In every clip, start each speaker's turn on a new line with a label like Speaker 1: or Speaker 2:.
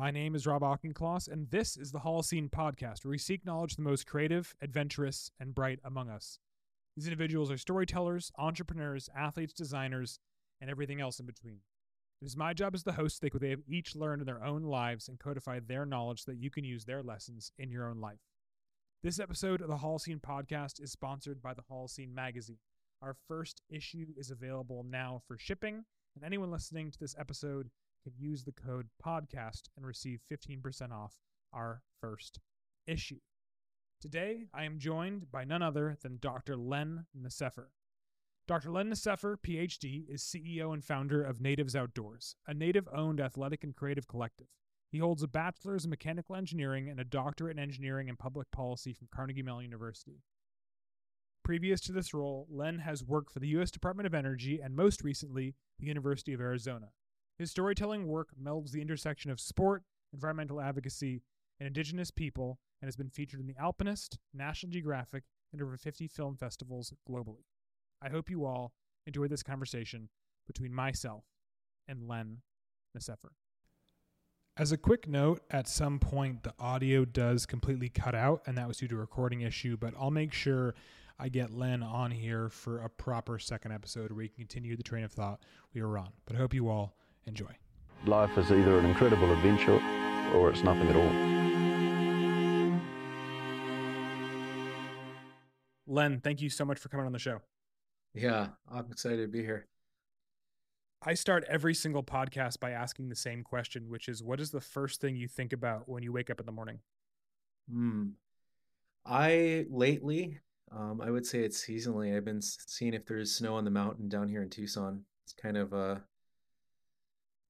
Speaker 1: My name is Rob Auchincloss, and this is the Holocene Podcast, where we seek knowledge of the most creative, adventurous, and bright among us. These individuals are storytellers, entrepreneurs, athletes, designers, and everything else in between. It is my job as the host to take what they have each learned in their own lives and codify their knowledge so that you can use their lessons in your own life. This episode of the Holocene Podcast is sponsored by the Holocene Magazine. Our first issue is available now for shipping, and anyone listening to this episode can use the code podcast and receive 15% off our first issue. Today, I am joined by none other than Dr. Len Necefer. Dr. Len Necefer, PhD, is CEO and founder of Natives Outdoors, a native owned athletic and creative collective. He holds a bachelor's in mechanical engineering and a doctorate in engineering and public policy from Carnegie Mellon University. Previous to this role, Len has worked for the U.S. Department of Energy and most recently, the University of Arizona. His storytelling work melds the intersection of sport, environmental advocacy, and indigenous people and has been featured in The Alpinist, National Geographic, and over 50 film festivals globally. I hope you all enjoy this conversation between myself and Len Necefer. As a quick note, at some point the audio does completely cut out, and that was due to a recording issue, but I'll make sure I get Len on here for a proper second episode where we can continue the train of thought we were on. But I hope you all Enjoy.
Speaker 2: Life is either an incredible adventure or it's nothing at all.
Speaker 1: Len, thank you so much for coming on the show.
Speaker 3: Yeah, I'm excited to be here.
Speaker 1: I start every single podcast by asking the same question, which is what is the first thing you think about when you wake up in the morning?
Speaker 3: Hmm. I lately, um, I would say it's seasonally. I've been seeing if there's snow on the mountain down here in Tucson. It's kind of a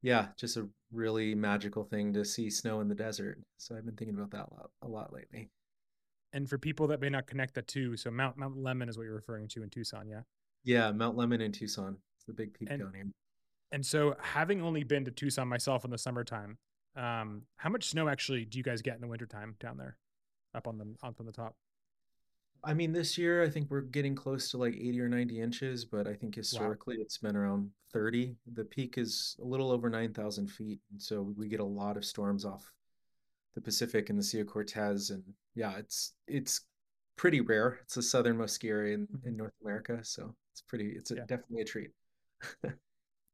Speaker 3: yeah, just a really magical thing to see snow in the desert. So I've been thinking about that a lot, a lot lately.
Speaker 1: And for people that may not connect the two, so Mount Mount Lemmon is what you're referring to in Tucson, yeah?
Speaker 3: Yeah, Mount Lemmon in Tucson. It's the big peak
Speaker 1: and,
Speaker 3: down here.
Speaker 1: And so, having only been to Tucson myself in the summertime, um, how much snow actually do you guys get in the wintertime down there, up on the up on the top?
Speaker 3: I mean, this year I think we're getting close to like 80 or 90 inches, but I think historically wow. it's been around 30. The peak is a little over 9,000 feet. And so we get a lot of storms off the Pacific and the Sea of Cortez. And yeah, it's, it's pretty rare. It's the southernmost ski area in, in mm-hmm. North America. So it's pretty, it's a, yeah. definitely a treat.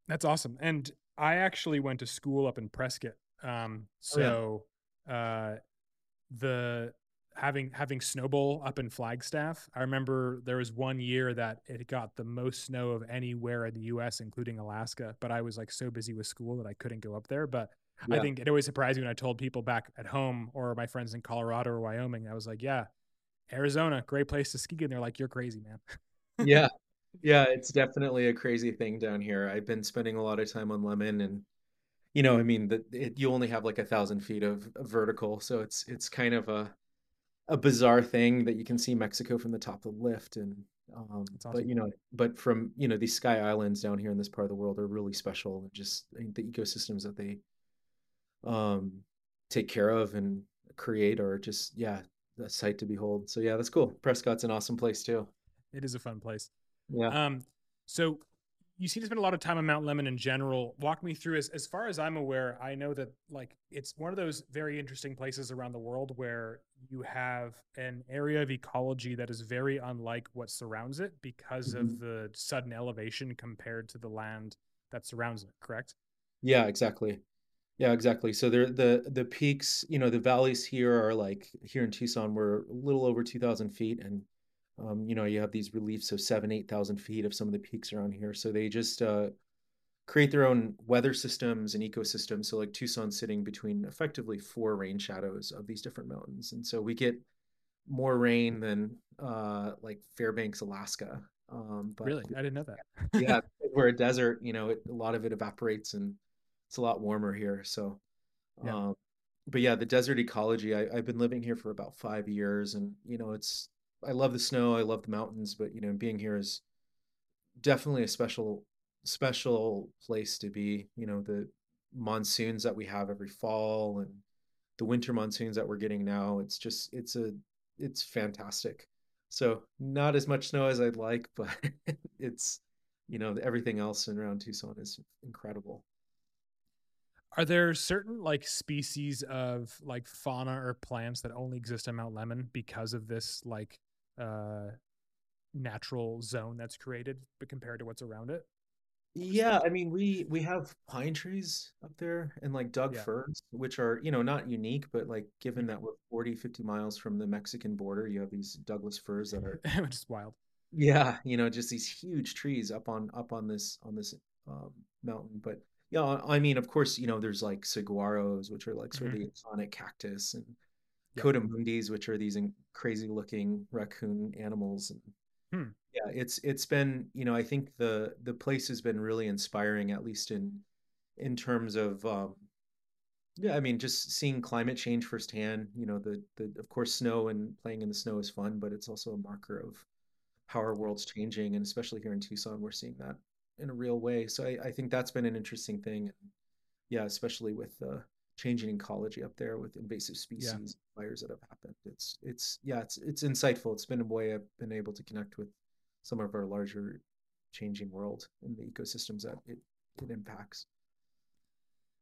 Speaker 1: That's awesome. And I actually went to school up in Prescott. Um, so, oh, yeah. uh, the having having snowball up in Flagstaff. I remember there was one year that it got the most snow of anywhere in the U.S., including Alaska. But I was like so busy with school that I couldn't go up there. But yeah. I think it always surprised me when I told people back at home or my friends in Colorado or Wyoming. I was like, "Yeah, Arizona, great place to ski," and they're like, "You're crazy, man."
Speaker 3: yeah, yeah, it's definitely a crazy thing down here. I've been spending a lot of time on Lemmon and you know, I mean, that you only have like a thousand feet of, of vertical, so it's it's kind of a a bizarre thing that you can see Mexico from the top of the lift and um, awesome. but you know but from you know these sky islands down here in this part of the world are really special and just the ecosystems that they um take care of and create are just yeah a sight to behold. So yeah that's cool. Prescott's an awesome place too.
Speaker 1: It is a fun place.
Speaker 3: Yeah.
Speaker 1: Um so you seem to spend a lot of time on Mount Lemmon in general. Walk me through as as far as I'm aware, I know that like it's one of those very interesting places around the world where you have an area of ecology that is very unlike what surrounds it because mm-hmm. of the sudden elevation compared to the land that surrounds it, correct?
Speaker 3: Yeah, exactly. Yeah, exactly. So there the the peaks, you know, the valleys here are like here in Tucson we're a little over 2000 feet and um, you know, you have these reliefs of seven, 8,000 feet of some of the peaks around here. So they just uh, create their own weather systems and ecosystems. So like Tucson sitting between effectively four rain shadows of these different mountains. And so we get more rain than uh, like Fairbanks, Alaska.
Speaker 1: Um, but really, I didn't know that.
Speaker 3: yeah, we're a desert. You know, it, a lot of it evaporates, and it's a lot warmer here. So, yeah. Um, but yeah, the desert ecology. I, I've been living here for about five years, and you know, it's I love the snow. I love the mountains, but you know, being here is definitely a special special place to be. You know, the monsoons that we have every fall and the winter monsoons that we're getting now. It's just it's a it's fantastic. So not as much snow as I'd like, but it's you know everything else around Tucson is incredible.
Speaker 1: Are there certain like species of like fauna or plants that only exist on Mount Lemmon because of this like uh natural zone that's created but compared to what's around it?
Speaker 3: Yeah, I mean we we have pine trees up there and like Doug
Speaker 1: Yeah.
Speaker 3: firs, which are, you know, not unique, but like given that we're 40, 50 miles from the Mexican border, you have these Douglas firs that are
Speaker 1: is wild.
Speaker 3: yeah, you know, just these huge trees up on up on this on this um mountain. But yeah, I mean, of course, you know, there's like saguaros, which are like sort of
Speaker 1: Mhm.
Speaker 3: the iconic cactus, and
Speaker 1: Yep.
Speaker 3: coatimundis, which are these crazy looking raccoon animals. And
Speaker 1: Hmm.
Speaker 3: yeah, it's it's been, you know, I think the the place has been really inspiring, at least in in terms of um yeah, I mean, just seeing climate change firsthand, you know, the the of course snow and playing in the snow is fun, but it's also a marker of how our world's changing, and especially here in Tucson, we're seeing that in a real way. So I, I think that's been an interesting thing. Yeah, especially with the changing ecology up there with invasive
Speaker 1: Yeah.
Speaker 3: species, fires that have happened. It's it's yeah, it's it's insightful. It's been a way I've been able to connect with some of our larger changing world and the ecosystems that it it impacts.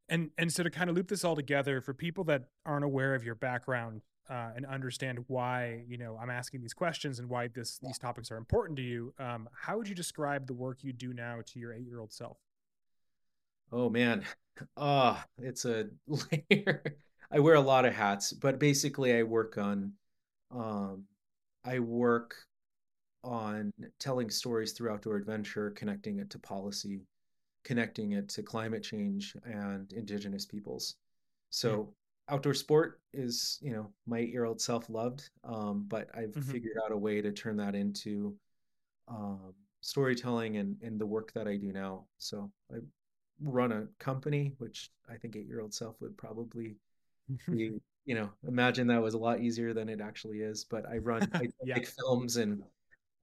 Speaker 1: And and so to kind of loop this all together for people that aren't aware of your background uh, and understand why you know I'm asking these questions and why this these topics are important to you, um, how would you describe the work you do now to your eight year old self?
Speaker 3: Oh man. Ah, it's a layer. I wear a lot of hats, but basically I work on um I work on telling stories through outdoor adventure, connecting it to policy, connecting it to climate change and indigenous peoples. So outdoor sport is, you know, my eight-year-old self loved, um, but I've
Speaker 1: mhm.
Speaker 3: figured out a way to turn that into um, storytelling and, and the work that I do now. So I run a company, which I think eight-year-old self would probably be, you know, imagine that was a lot easier than it actually is. But I run, I
Speaker 1: yeah.
Speaker 3: make films and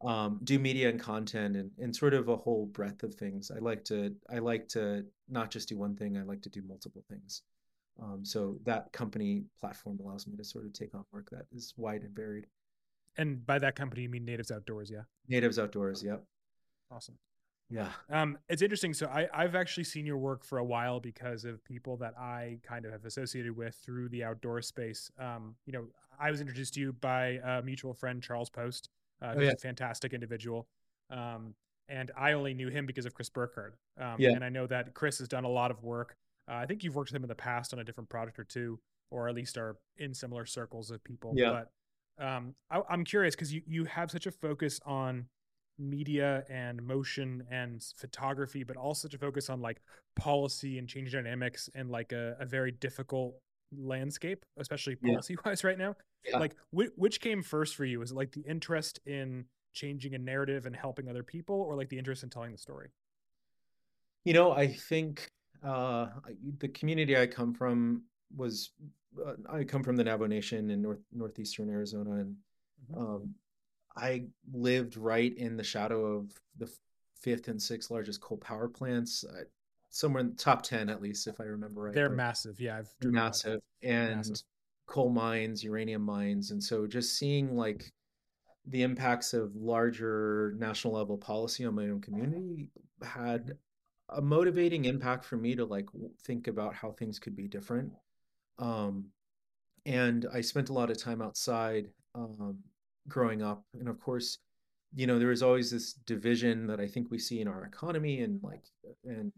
Speaker 3: um, do media and content and, and sort of a whole breadth of things. I like to I like to not just do one thing. I like to do multiple things. Um, so that company platform allows me to sort of take on work that is wide and varied.
Speaker 1: And by that company, you mean Natives Outdoors, yeah?
Speaker 3: Natives outdoors. Yep.
Speaker 1: Awesome.
Speaker 3: Yeah.
Speaker 1: Um, it's interesting. So I, I've actually seen your work for a while because of people that I kind of have associated with through the outdoor space. Um, you know, I was introduced to you by a mutual friend, Charles Post, uh,
Speaker 3: Oh yeah.
Speaker 1: a fantastic individual. Um, and I only knew him because of Chris Burkard. Um,
Speaker 3: Yeah.
Speaker 1: and I know that Chris has done a lot of work. Uh, I think you've worked with him in the past on a different project or two, or at least are in similar circles of people.
Speaker 3: Yeah.
Speaker 1: But um, I, I'm curious because you you have such a focus on media and motion and photography, but also to focus on like policy and change dynamics and like a, a very difficult landscape, especially
Speaker 3: Yeah.
Speaker 1: policy wise right now.
Speaker 3: Yeah.
Speaker 1: Like, wh- which came first for you? Is it like the interest in changing a narrative and helping other people, or like the interest in telling the story?
Speaker 3: You know, I think uh, the community I come from was uh, I come from the Navajo Nation in north northeastern Arizona, and
Speaker 1: Mhm.
Speaker 3: um, I lived right in the shadow of the fifth and sixth largest coal power plants, uh, somewhere in the top 10 at least, if I remember right.
Speaker 1: They're
Speaker 3: But
Speaker 1: massive. Yeah, I've
Speaker 3: massive and
Speaker 1: Massive.
Speaker 3: coal mines, uranium mines. And so just seeing like the impacts of larger national level policy on my own community had
Speaker 1: Mhm.
Speaker 3: a motivating impact for me to like think about how things could be different. Um, and I spent a lot of time outside um, growing up. And of course, you know, there is always this division that I think we see in our economy and like and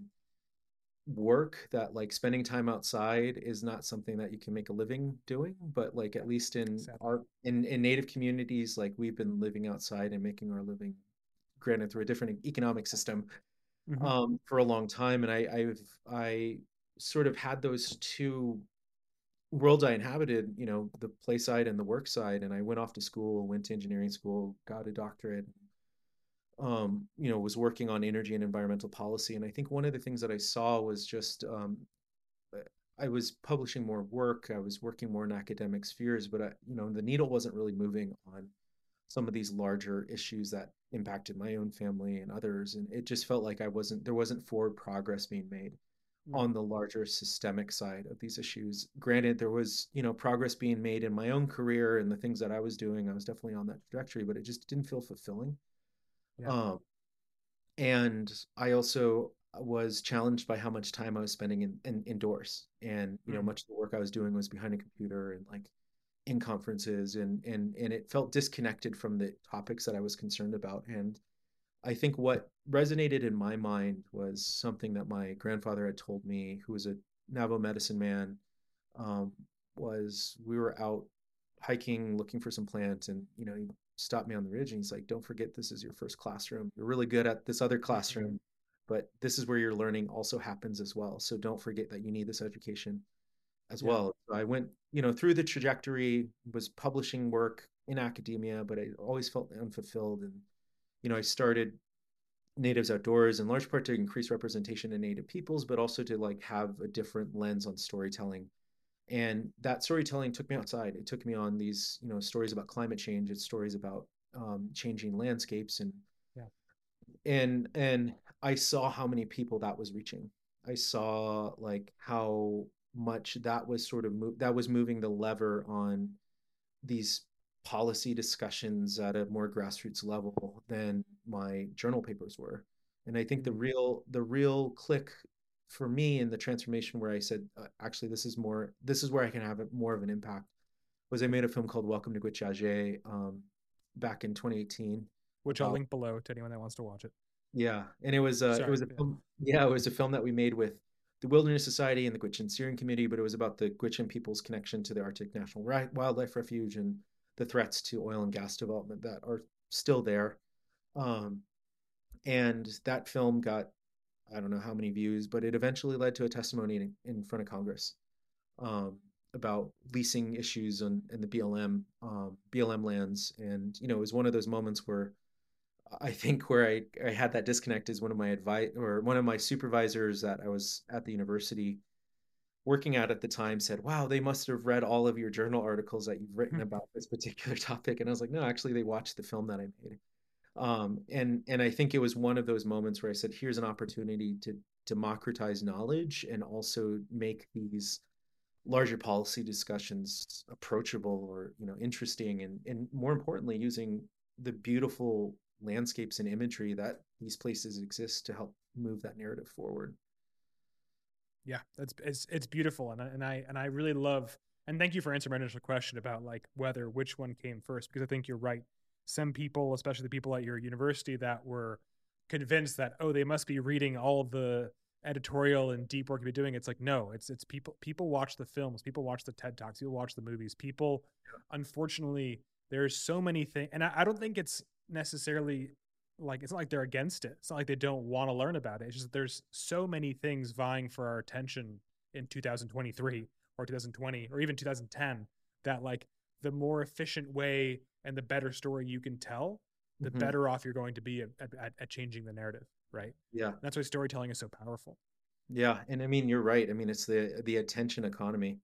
Speaker 3: work that like spending time outside is not something that you can make a living doing. But like at least in
Speaker 1: Sadly.
Speaker 3: our in in native communities, like we've been living outside and making our living, granted through a different economic system,
Speaker 1: Mhm.
Speaker 3: um, for a long time. And I I've I sort of had those two worlds I inhabited, you know, the play side and the work side. And I went off to school, went to engineering school, got a doctorate, um, you know, was working on energy and environmental policy. And I think one of the things that I saw was just um, uh, I was publishing more work, I was working more in academic spheres, but I, you know, the needle wasn't really moving on some of these larger issues that impacted my own family and others. And it just felt like I wasn't there wasn't forward progress being made. On the larger systemic side of these issues. Granted, there was, you know, progress being made in my own career and the things that I was doing. I was definitely on that trajectory, but it just didn't feel fulfilling.
Speaker 1: Yeah.
Speaker 3: Um, and I also was challenged by how much time I was spending in, in indoors, and you know,
Speaker 1: Mm.
Speaker 3: much of the work I was doing was behind a computer and like in conferences, and and and it felt disconnected from the topics that I was concerned about. And I think what resonated in my mind was something that my grandfather had told me, who was a Navajo medicine man. Um, was we were out hiking, looking for some plants, and you know, he stopped me on the ridge and he's like, "Don't forget, this is your first classroom. You're really good at this other classroom, but this is where your learning also happens as well. So don't forget that you need this education as
Speaker 1: Yeah.
Speaker 3: well." So I went, you know, through the trajectory, was publishing work in academia, but I always felt unfulfilled, and you know, I started Natives Outdoors in large part to increase representation in Native peoples, but also to like have a different lens on storytelling. And that storytelling took me outside. It took me on these, you know, stories about climate change. It's stories about um, changing landscapes, and
Speaker 1: Yeah.
Speaker 3: and and I saw how many people that was reaching. I saw like how much that was sort of that was moving the lever on these policy discussions at a more grassroots level than my journal papers were. And I think the
Speaker 1: Mhm.
Speaker 3: real the real click for me in the transformation where I said, uh, actually, this is more this is where I can have a, more of an impact was I made a film called Welcome to Gwichyaa Zhee um, back in 2018.
Speaker 1: Which I'll
Speaker 3: about-
Speaker 1: link below to anyone that wants to watch it.
Speaker 3: Yeah, and it was uh, it was a
Speaker 1: yeah.
Speaker 3: film. Yeah, it was a film that we made with the Wilderness Society and the Gwich'in Steering Committee, but it was about the Gwich'in people's connection to the Arctic National Wildlife Refuge and the threats to oil and gas development that are still there. Um, and that film got I don't know how many views, but it eventually led to a testimony in, in front of Congress um, about leasing issues on in the BLM um, BLM lands, and you know it was one of those moments where I think where I, I had that disconnect is one of my advice or one of my supervisors that I was at the university working at at the time said, "Wow, they must have read all of your journal articles that you've written
Speaker 1: Hmm.
Speaker 3: about this particular topic." And I was like, "No, actually, they watched the film that I made." Um, and and I think it was one of those moments where I said, "Here's an opportunity to democratize knowledge and also make these larger policy discussions approachable or you know interesting and and more importantly using the beautiful landscapes and imagery that these places exist to help move that narrative forward
Speaker 1: Yeah, that's it's it's beautiful, and I, and I and I really love. And thank you for answering my initial question about like whether which one came first, because I think you're right. Some people, especially the people at your university, that were convinced that oh they must be reading all the editorial and deep work you've been doing. It's like no, it's it's people people watch the films, people watch the TED talks, people watch the movies. People, unfortunately, there's so many things, and I, I don't think it's necessarily like it's not like they're against it. It's not like they don't want to learn about it. It's just that there's so many things vying for our attention in 2023 or 2020 or even 2010 that like the more efficient way and the better story you can tell, the
Speaker 3: Mhm.
Speaker 1: better off you're going to be at, at, at changing the narrative, right?
Speaker 3: yeah
Speaker 1: That's why storytelling is so powerful.
Speaker 3: yeah and i mean you're right i mean it's the the attention economy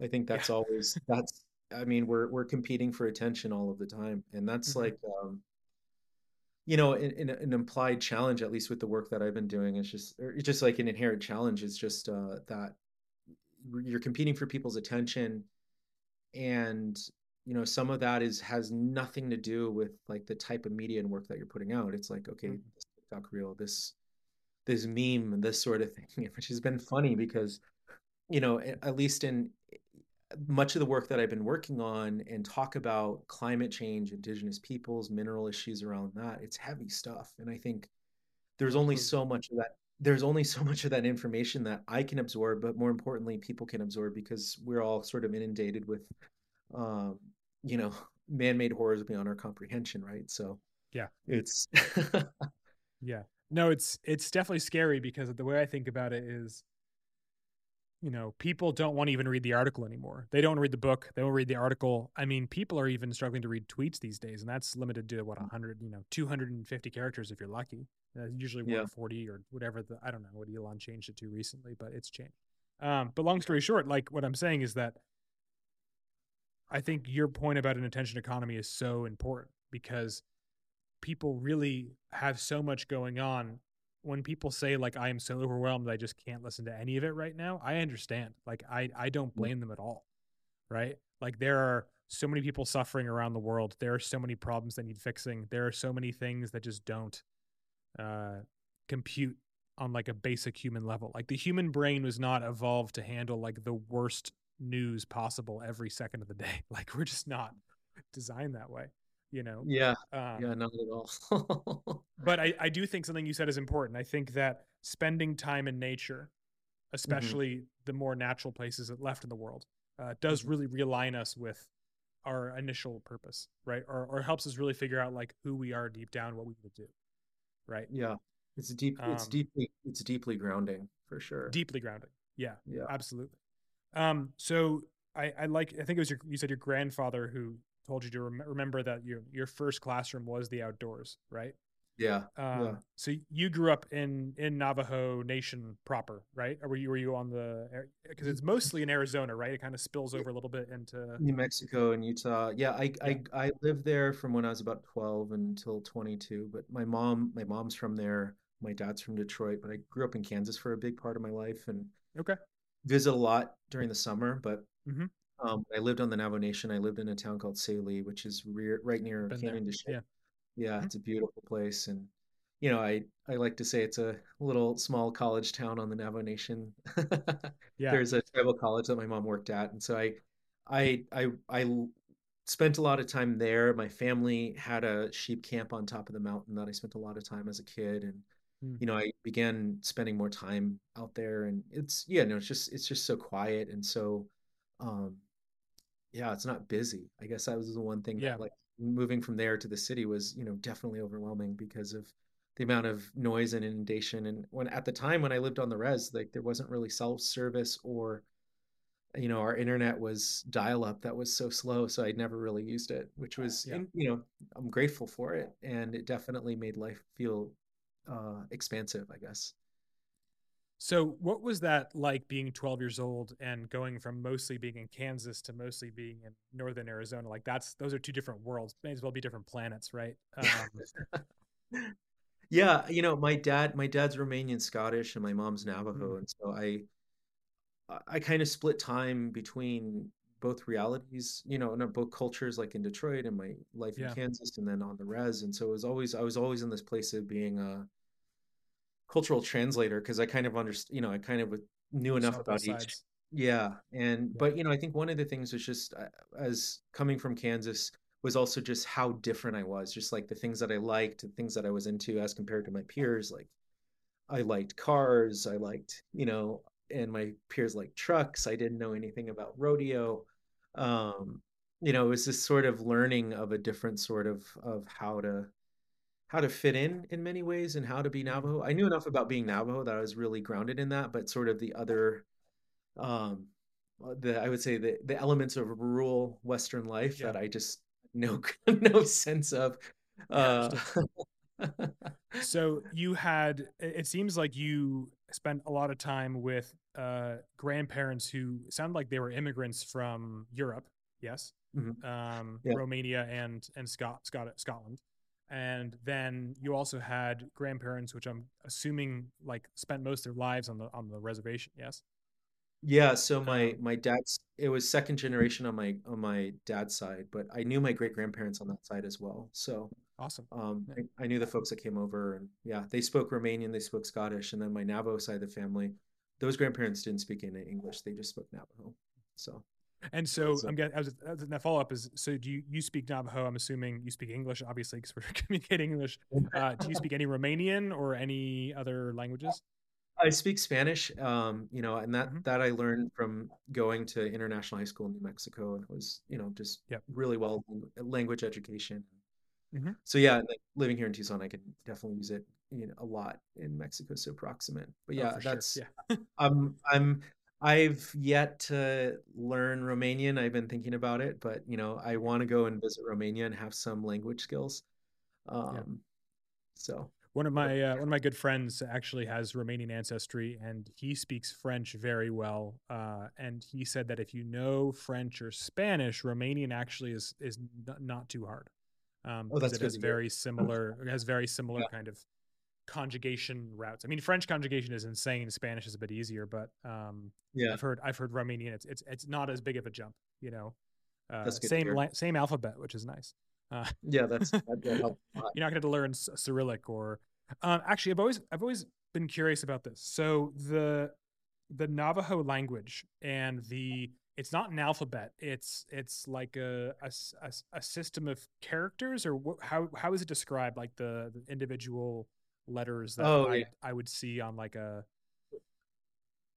Speaker 3: i think that's
Speaker 1: Yeah.
Speaker 3: always that's i mean we're we're competing for attention all of the time and that's
Speaker 1: Mhm.
Speaker 3: like um you know in, in an implied challenge at least with the work that i've been doing it's just or it's just like an inherent challenge is just uh that you're competing for people's attention and you know some of that is has nothing to do with like the type of media and work that you're putting out it's like okay
Speaker 1: Mhm.
Speaker 3: this tiktok reel this this meme this sort of thing which has been funny because you know at least in much of the work that I've been working on and talk about climate change, indigenous peoples, mineral issues around that, it's heavy stuff. And I think there's only so much of that there's only so much of that information that I can absorb, but more importantly, people can absorb because we're all sort of inundated with um, you know, man-made horrors beyond our comprehension, right? So
Speaker 1: Yeah.
Speaker 3: it's
Speaker 1: Yeah. No, it's it's definitely scary because the way I think about it is you know, people don't want to even read the article anymore. They don't read the book. They don't read the article. I mean, people are even struggling to read tweets these days, and that's limited to what 100, you know, 250 characters if you're lucky. Uh, usually
Speaker 3: Yeah.
Speaker 1: 140 or whatever the I don't know what Elon changed it to recently, but it's changed. Um, but long story short, like what I'm saying is that I think your point about an attention economy is so important because people really have so much going on. When people say like I am so overwhelmed I just can't listen to any of it right now, I understand. Like I I don't blame them at all. Right? Like there are so many people suffering around the world. There are so many problems that need fixing. There are so many things that just don't uh compute on like a basic human level. Like the human brain was not evolved to handle like the worst news possible every second of the day. Like we're just not designed that way, you know?
Speaker 3: Yeah.
Speaker 1: Um,
Speaker 3: Yeah, not at all.
Speaker 1: but I, I do think something you said is important. I think that spending time in nature, especially the more natural places that left in the world, uh, does
Speaker 3: Mhm.
Speaker 1: really realign us with our initial purpose, right? Or, or helps us really figure out like who we are deep down, what we would do, right?
Speaker 3: Yeah. It's deep it's
Speaker 1: Um,
Speaker 3: deeply it's deeply grounding for sure.
Speaker 1: Deeply grounding. Yeah,
Speaker 3: Yeah.
Speaker 1: absolutely. Um, so I, I like, I think it was your, you said your grandfather who told you to rem- remember that your, your first classroom was the outdoors, right?
Speaker 3: Yeah.
Speaker 1: Um,
Speaker 3: Yeah.
Speaker 1: So you grew up in in Navajo Nation proper, right? Or were you were you on the because it's mostly in Arizona, right? It kind of spills over a little bit into
Speaker 3: New Mexico and Utah. Yeah, I,
Speaker 1: Yeah.
Speaker 3: I I lived there from when I was about 12 until 22, but my mom my mom's from there, my dad's from Detroit, but I grew up in Kansas for a big part of my life and
Speaker 1: okay,
Speaker 3: visit a lot during the summer, but
Speaker 1: Mhm.
Speaker 3: Um, I lived on the Navajo Nation. I lived in a town called Tsaile, which is rear, right near
Speaker 1: Been.
Speaker 3: Canyon Chelly.
Speaker 1: Yeah.
Speaker 3: Yeah,
Speaker 1: Mhm.
Speaker 3: it's a beautiful place, and you know, I I like to say it's a little small college town on the Navajo Nation.
Speaker 1: yeah,
Speaker 3: There's a tribal college that my mom worked at, and so I, I, I, I spent a lot of time there. My family had a sheep camp on top of the mountain that I spent a lot of time as a kid, and
Speaker 1: Hmm.
Speaker 3: you know, I began spending more time out there, and it's yeah, no, it's just it's just so quiet and so um yeah, it's not busy. I guess that was the one thing
Speaker 1: Yeah.
Speaker 3: that like moving from there to the city was, you know, definitely overwhelming because of the amount of noise and inundation. And when at the time when I lived on the res, like there wasn't really self service or, you know, our internet was dial up that was so slow. So I'd never really used it, which was,
Speaker 1: Yeah.
Speaker 3: you know, I'm grateful for it. And it definitely made life feel uh, expansive, I guess.
Speaker 1: So, what was that like being 12 years old and going from mostly being in Kansas to mostly being in northern Arizona? Like, that's those are two different worlds. May as well be different planets, right? Um,
Speaker 3: Yeah, you know, my dad, my dad's Romanian Scottish and my mom's Navajo,
Speaker 1: Mm.
Speaker 3: and so I, I- kind of split time between both realities, you know, and both cultures, like in Detroit and my life in Kansas, and then on the res, and so it was always, I was always in this place of being a cultural translator because I kind of understand, you know, I kind of knew enough about each yeah, and
Speaker 1: Yeah.
Speaker 3: but you know, I think one of the things was just uh, as coming from Kansas was also just how different I was, just like the things that I liked, the things that I was into as compared to my peers. Like I liked cars, I liked, you know, and my peers liked trucks. I didn't know anything about rodeo. Um, you know, it was this sort of learning of a different sort of of how to how to fit in in many ways and how to be Navajo. I knew enough about being Navajo that I was really grounded in that, but sort of the other um uh, the I would say the the elements of rural Western life
Speaker 1: Yeah.
Speaker 3: that I just no no sense of. Uh,
Speaker 1: So you had it seems like you spent a lot of time with uh grandparents who sound like they were immigrants from Europe, yes.
Speaker 3: Mhm.
Speaker 1: Um
Speaker 3: Yeah.
Speaker 1: Romania and and Scot, Scot Scotland. And then you also had grandparents which I'm assuming like spent most of their lives on the on the reservation, yes.
Speaker 3: yeah, so my
Speaker 1: Um,
Speaker 3: my dad's it was second generation on my on my dad's side, but I knew my great grandparents on that side as well. So
Speaker 1: awesome.
Speaker 3: um,
Speaker 1: Yeah.
Speaker 3: I, I knew the folks that came over, and yeah, they spoke Romanian, they spoke Scottish, and then my Navajo side of the family, those grandparents didn't speak any English; they just spoke Navajo. So
Speaker 1: And so
Speaker 3: So-
Speaker 1: I'm getting, I was, that follow up is, so do you, you speak Navajo? I'm assuming you speak English, obviously, because we're communicating English. Uh, do you speak any Romanian or any other languages?
Speaker 3: I speak Spanish, um, you know, and that
Speaker 1: Mhm.
Speaker 3: that I learned from going to international high school in New Mexico, and it was, you know, just
Speaker 1: Yep.
Speaker 3: really well language education.
Speaker 1: Mhm.
Speaker 3: So yeah, like living here in Tucson, I can definitely use it, you know, a lot in Mexico, so proximate. But
Speaker 1: Oh,
Speaker 3: yeah,
Speaker 1: sure.
Speaker 3: that's
Speaker 1: yeah.
Speaker 3: I'm I'm I've yet to learn Romanian. I've been thinking about it, but you know, I want to go and visit Romania and have some language skills. Um, so
Speaker 1: One of my uh, one of my good friends actually has Romanian ancestry, and he speaks French very well. Uh, and he said that if you know French or Spanish, Romanian actually is is not too hard. Um,
Speaker 3: Oh,
Speaker 1: because
Speaker 3: that's
Speaker 1: it has very similar it has very similar
Speaker 3: Yeah.
Speaker 1: kind of conjugation routes. I mean, French conjugation is insane. Spanish is a bit easier, but um,
Speaker 3: yeah,
Speaker 1: I've heard I've heard Romanian. It's it's it's not as big of a jump. You know, uh,
Speaker 3: That's good to
Speaker 1: same la- same alphabet, which is nice. Uh,
Speaker 3: yeah, that's that, that helped a lot.
Speaker 1: you're not going to learn Cyrillic or um, actually I've always I've always been curious about this. So the the Navajo language and the it's not an alphabet. It's it's like a a, a, a system of characters, or wh- how how is it described? Like the, the individual letters that
Speaker 3: Oh
Speaker 1: I
Speaker 3: yeah.
Speaker 1: I would see on like a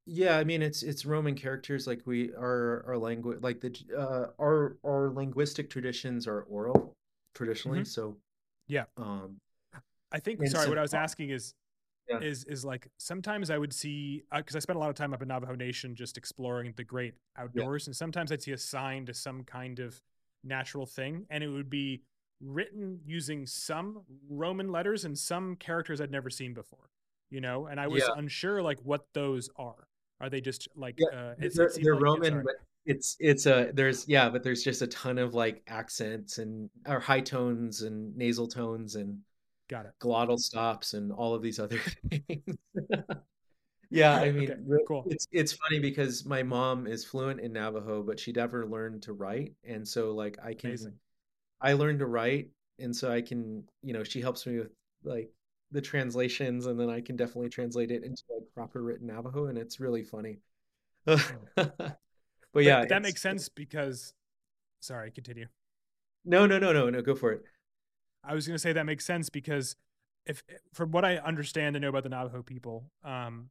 Speaker 3: Yeah, I mean it's it's Roman characters like we our our language like the uh our our linguistic traditions are oral traditionally.
Speaker 1: Mhm.
Speaker 3: So
Speaker 1: yeah.
Speaker 3: um
Speaker 1: I think sorry,
Speaker 3: so
Speaker 1: what I was asking is
Speaker 3: yeah.
Speaker 1: is is like sometimes I would see because I spent a lot of time up in Navajo Nation just exploring the great
Speaker 3: Yeah.
Speaker 1: outdoors, and sometimes I'd see a sign to some kind of natural thing, and it would be written using some Roman letters and some characters I'd never seen before, you know, and I was
Speaker 3: Yeah.
Speaker 1: unsure like what those are. Are they just like
Speaker 3: Yeah,
Speaker 1: uh, it's, it
Speaker 3: they're they're
Speaker 1: like
Speaker 3: Roman,
Speaker 1: sorry,
Speaker 3: but it's it's a there's yeah, but there's just a ton of like accents and or high tones and nasal tones and
Speaker 1: got it.
Speaker 3: glottal stops and all of these other things. Yeah, I mean,
Speaker 1: okay, cool,
Speaker 3: it's it's funny because my mom is fluent in Navajo, but she never learned to write, and so like I can
Speaker 1: amazing.
Speaker 3: I learned to write, and so I can you know she helps me with like the translations, and then I can definitely translate it into like proper written Navajo, and it's really funny. But
Speaker 1: But
Speaker 3: yeah,
Speaker 1: that makes sense because sorry, continue.
Speaker 3: no, no, no, no, no, go for it.
Speaker 1: I was going to say that makes sense because if eh, from what I understand and know about the Navajo people, um,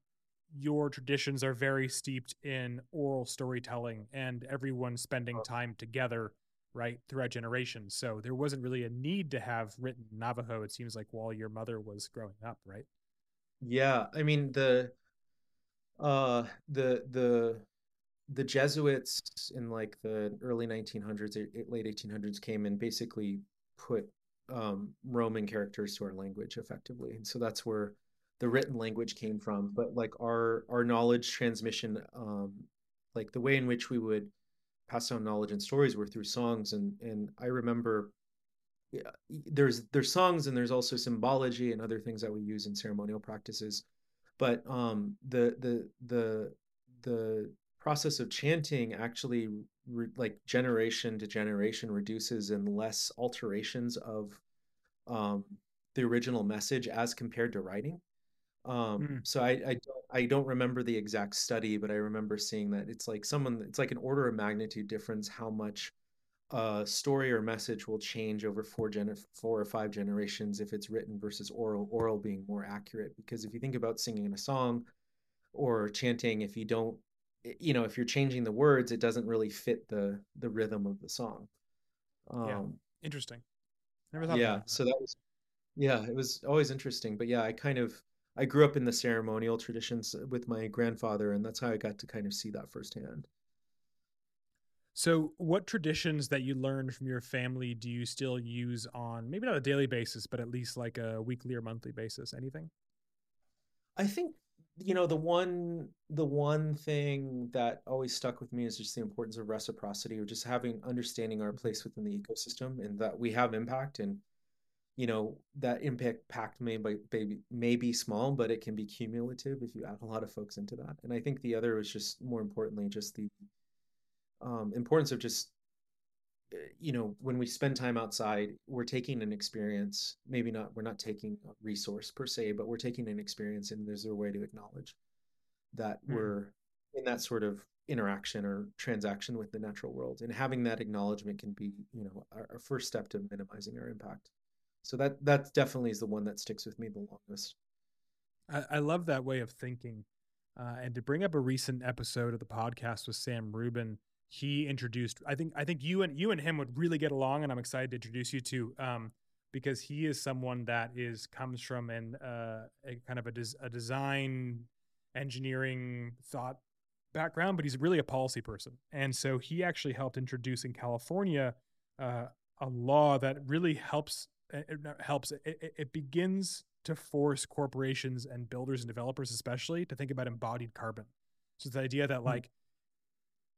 Speaker 1: your traditions are very steeped in oral storytelling and everyone spending
Speaker 3: Oh.
Speaker 1: time together, right, throughout generations. So there wasn't really a need to have written Navajo. It seems like while your mother was growing up, right?
Speaker 3: Yeah, I mean the uh the the the Jesuits in like the early 1900s, eh, eh, late 1800s came and basically put um, Roman characters to our language effectively, and so that's where the written language came from. But like our our knowledge transmission, um, like the way in which we would pass down knowledge and stories were through songs, and and I remember yeah, there's there's songs and there's also symbology and other things that we use in ceremonial practices. But um the the the the process of chanting actually re, like generation to generation reduces in less alterations of um the original message as compared to writing. Um
Speaker 1: Mm,
Speaker 3: so i i don't i don't remember the exact study but i remember seeing that it's like someone it's like an order of magnitude difference how much a story or message will change over four gen four or five generations if it's written versus oral oral being more accurate. Because if you think about singing a song or chanting if you don't you know if you're changing the words it doesn't really fit the the rhythm of the song.
Speaker 1: Yeah,
Speaker 3: um
Speaker 1: interesting. Never thought
Speaker 3: yeah so that was yeah it was always interesting. But yeah i kind of i grew up in the ceremonial traditions uh, with my grandfather and that's how i got to kind of see that firsthand
Speaker 1: So, what traditions that you learned from your family do you still use on maybe not a daily basis, but at least like a weekly or monthly basis? Anything?
Speaker 3: I think you know the one the one thing that always stuck with me is just the importance of reciprocity or just having understanding our place within the ecosystem and that we have impact and you know that impact pact may by may, may be small but it can be cumulative if you add a lot of folks into that. And I think the other was just more importantly just the um, importance of just uh, you know when we spend time outside we're taking an experience maybe not we're not taking a resource per se but we're taking an experience and there's a way to acknowledge that
Speaker 1: Mm,
Speaker 3: we're in that sort of interaction or transaction with the natural world. And having that acknowledgement can be you know our, our first step to minimizing our impact so that that definitely is the one that sticks with me the longest
Speaker 1: I, I love that way of thinking. Uh, and to bring up a recent episode of the podcast with Sam Rubin, he introduced. I think I think you and you and him would really get along, and I'm excited to introduce you to um, because he is someone that is comes from an uh, a kind of a, des, a design engineering thought background, but he's really a policy person, and so he actually helped introduce in California uh, a law that really helps it helps it, it, it begins to force corporations and builders and developers especially to think about embodied carbon so the idea that
Speaker 3: Hmm.
Speaker 1: like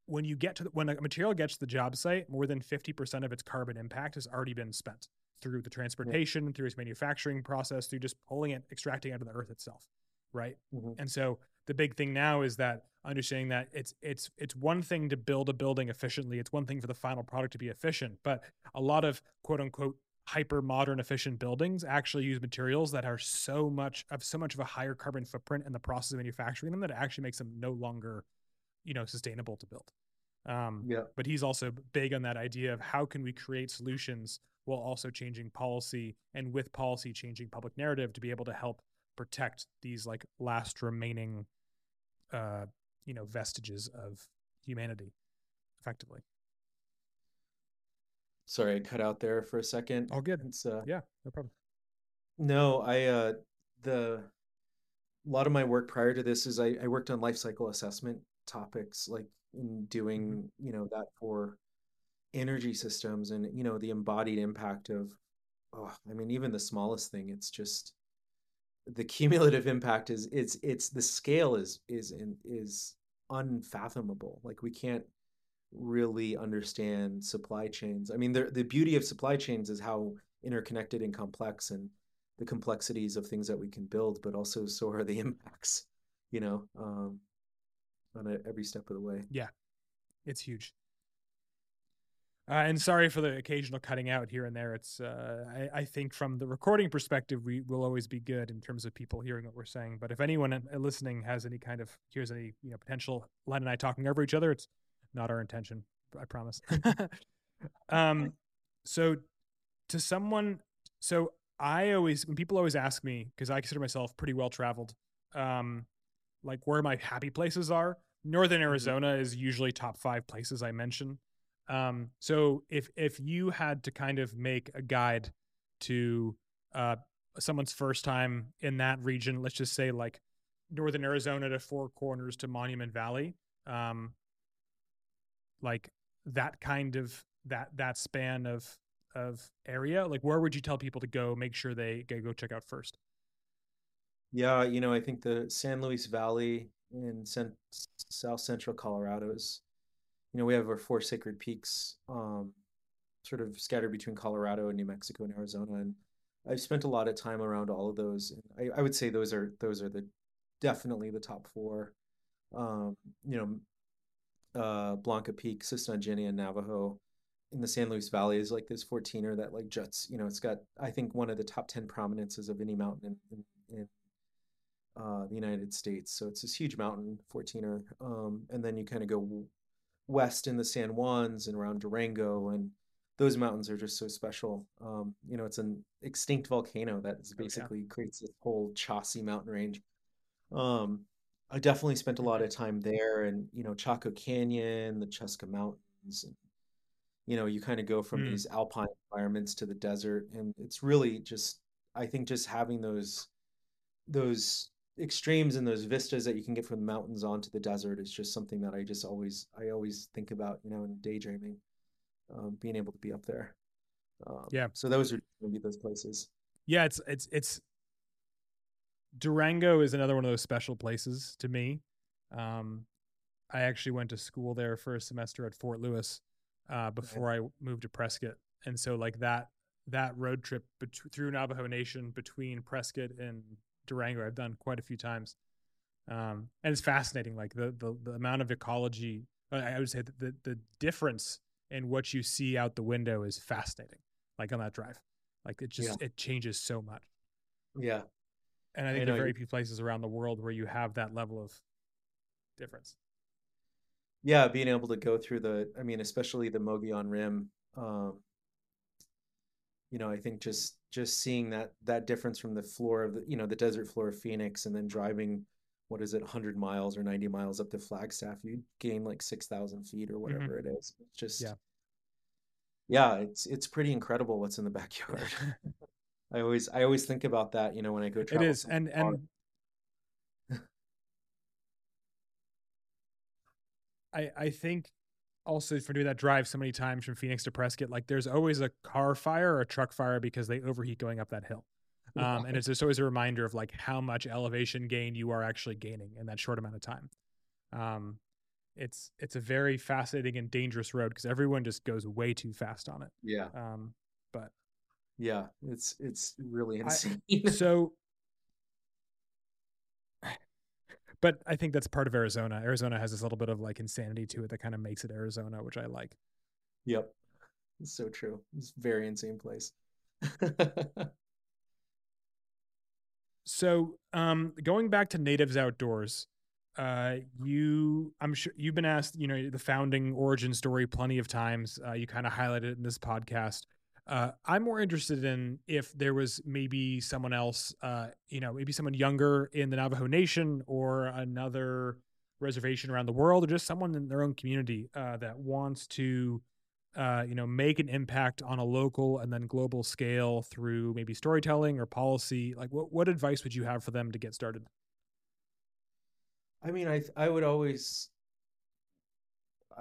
Speaker 1: when you get to the, when a material gets to the job site more than 50% of its carbon impact has already been spent through the transportation through its manufacturing process through just pulling it extracting it out of the earth itself right
Speaker 3: Mhm.
Speaker 1: and so the big thing now is that understanding that it's it's it's one thing to build a building efficiently. It's one thing for the final product to be efficient, but a lot of quote unquote hyper modern efficient buildings actually use materials that are so much of so much of a higher carbon footprint in the process of manufacturing them that it actually makes them no longer you know sustainable to build um,
Speaker 3: Yeah.
Speaker 1: but he's also big on that idea of how can we create solutions while also changing policy and with policy changing public narrative to be able to help protect these like last remaining uh you know vestiges of humanity effectively
Speaker 3: Sorry, I cut out there for a second.
Speaker 1: all good
Speaker 3: It's uh
Speaker 1: yeah no problem
Speaker 3: no, I uh the a lot of my work prior to this is I, I worked on life cycle assessment topics, like in doing, you know, that for energy systems and, you know, the embodied impact of, oh, I mean, even the smallest thing, it's just the cumulative impact is it's it's the scale is is in, is unfathomable. Like we can't really understand supply chains. I mean, the the beauty of supply chains is how interconnected and complex and the complexities of things that we can build, but also so are the impacts, you know, um, on a, every step of the way.
Speaker 1: Yeah, it's huge uh, and sorry for the occasional cutting out here and there it's uh, I, I think from the recording perspective we will always be good in terms of people hearing what we're saying but if anyone uh, listening has any kind of here's any you know potential len and i talking over each other it's not our intention i promise. Um so to someone so i always when people always ask me because i consider myself pretty well traveled um like where my happy places are northern arizona is usually top five places i mention. Um so if if you had to kind of make a guide to uh someone's first time in that region let's just say like northern arizona to four corners to monument valley um like that kind of that that span of of area like where would you tell people to go make sure they go check out first
Speaker 3: Yeah, you know, I think the San Luis Valley in cent South Central Colorado is, you know, we have our four sacred peaks, um, sort of scattered between Colorado and New Mexico and Arizona, and I've spent a lot of time around all of those. And I, I would say those are those are the definitely the top four. Um, you know, uh, Blanca Peak, and Navajo in the San Luis Valley is like this 14er that like juts, you know, it's got I think one of the top 10 prominences of any mountain in, in, in uh, the United States. So it's this huge mountain, 14er. Um, and then you kind of go west in the San Juans and around Durango, and those mountains are just so special. Um, you know, it's an extinct volcano that is
Speaker 1: Oh, yeah.
Speaker 3: basically creates this whole Chaucy mountain range. Um, I definitely spent a lot of time there, and you know, Chaco Canyon, the Chuska Mountains, and you know, you kind of go from
Speaker 1: Mm.
Speaker 3: these alpine environments to the desert, and it's really just, I think, just having those those extremes and those vistas that you can get from the mountains onto the desert is just something that I just always I always think about, you know, in daydreaming, um, being able to be up there. Um,
Speaker 1: Yeah.
Speaker 3: So those are maybe those places.
Speaker 1: yeah it's it's it's durango is another one of those special places to me. Um i actually went to school there for a semester at fort lewis uh before i moved to prescott. And so like that that road trip bet- through navajo nation between prescott and durango i've done quite a few times. Um and it's fascinating like the the, the amount of ecology I I would say the the difference in what you see out the window is fascinating like on that drive. Like it just it changes so much.
Speaker 3: Yeah.
Speaker 1: And I
Speaker 3: I
Speaker 1: think there are very few places around the world where you have that level of difference.
Speaker 3: Yeah, being able to go through the, I mean, especially the Mogollon Rim, um, you know, I think just just seeing that that difference from the floor of the, you know, the desert floor of Phoenix and then driving, what is it, 100 miles or 90 miles up to Flagstaff, you gain like 6,000 feet or whatever it is. It's just,
Speaker 1: Yeah.
Speaker 3: yeah, it's it's pretty incredible what's in the backyard. I always I always think about that, you know, when I go
Speaker 1: it
Speaker 3: travel
Speaker 1: is,
Speaker 3: somewhere
Speaker 1: and and I I think also for doing that drive so many times from Phoenix to Prescott, like there's always a car fire or a truck fire because they overheat going up that hill. Um, and it's just always a reminder of like how much elevation gain you are actually gaining in that short amount of time. Um, it's it's a very fascinating and dangerous road because everyone just goes way too fast on it.
Speaker 3: Yeah,
Speaker 1: Um, but
Speaker 3: yeah, it's it's really
Speaker 1: I-
Speaker 3: insane.
Speaker 1: so but i think that's part of arizona arizona has this little bit of like insanity to it that kind of makes it arizona which i like
Speaker 3: Yep. It's so true. It's a very insane place.
Speaker 1: so, um, going back to Natives Outdoors, uh, you, I'm sure you've been asked, you know, the founding origin story plenty of times. Uh, you kind of highlighted it in this podcast. Uh, I'm more interested in if there was maybe someone else, uh, you know, maybe someone younger in the Navajo Nation or another reservation around the world, or just someone in their own community uh, that wants to, uh, you know, make an impact on a local and then global scale through maybe storytelling or policy. Like, what what advice would you have for them to get started?
Speaker 3: I mean, I I would always.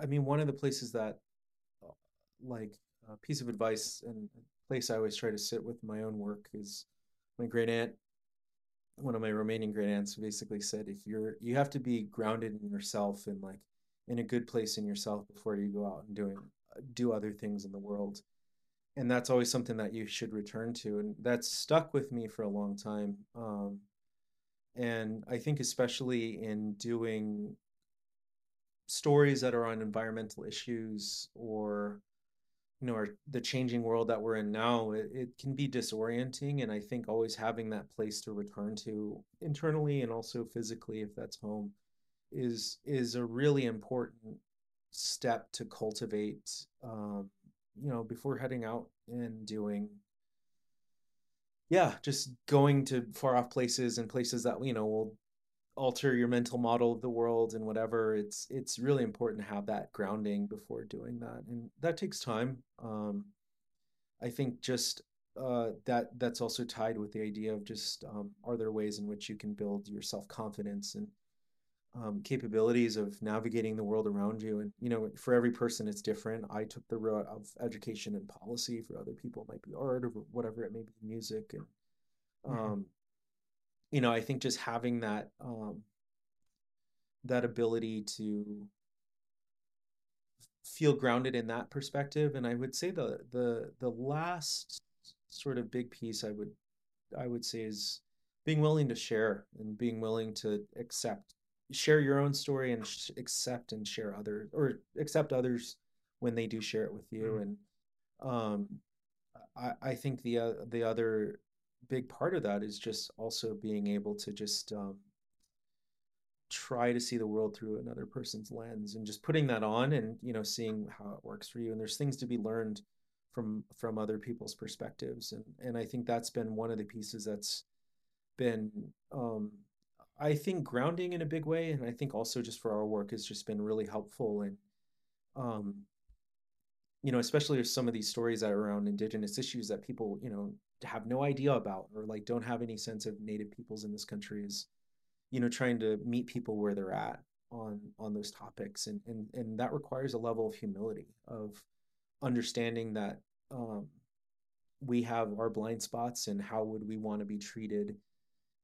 Speaker 3: I mean, one of the places that, like a piece of advice and place I always try to sit with my own work is my great aunt. One of my Romanian great aunts basically said, if you're, you have to be grounded in yourself and like in a good place in yourself before you go out and doing, do other things in the world. And that's always something that you should return to. And that's stuck with me for a long time. Um, and I think, especially in doing stories that are on environmental issues or you know, our, the changing world that we're in now, it, it can be disorienting. And I think always having that place to return to internally and also physically, if that's home, is is a really important step to cultivate. Um, you know, before heading out and doing yeah, just going to far off places and places that you know will alter your mental model of the world and whatever it's it's really important to have that grounding before doing that and that takes time um i think just uh that that's also tied with the idea of just um are there ways in which you can build your self-confidence and um, capabilities of navigating the world around you and you know for every person it's different i took the route of education and policy for other people it might be art or whatever it may be music and mm-hmm. um you know, I think just having that um, that ability to feel grounded in that perspective, and I would say the the the last sort of big piece I would I would say is being willing to share and being willing to accept share your own story and sh- accept and share other or accept others when they do share it with you mm-hmm. and um I, I think the uh, the other big part of that is just also being able to just um, try to see the world through another person's lens and just putting that on and you know seeing how it works for you. And there's things to be learned from from other people's perspectives. And and I think that's been one of the pieces that's been um I think grounding in a big way. And I think also just for our work has just been really helpful and um you know especially with some of these stories that are around indigenous issues that people you know have no idea about or like don't have any sense of native peoples in this country is you know trying to meet people where they're at on on those topics. And and and that requires a level of humility of understanding that um, we have our blind spots and how would we want to be treated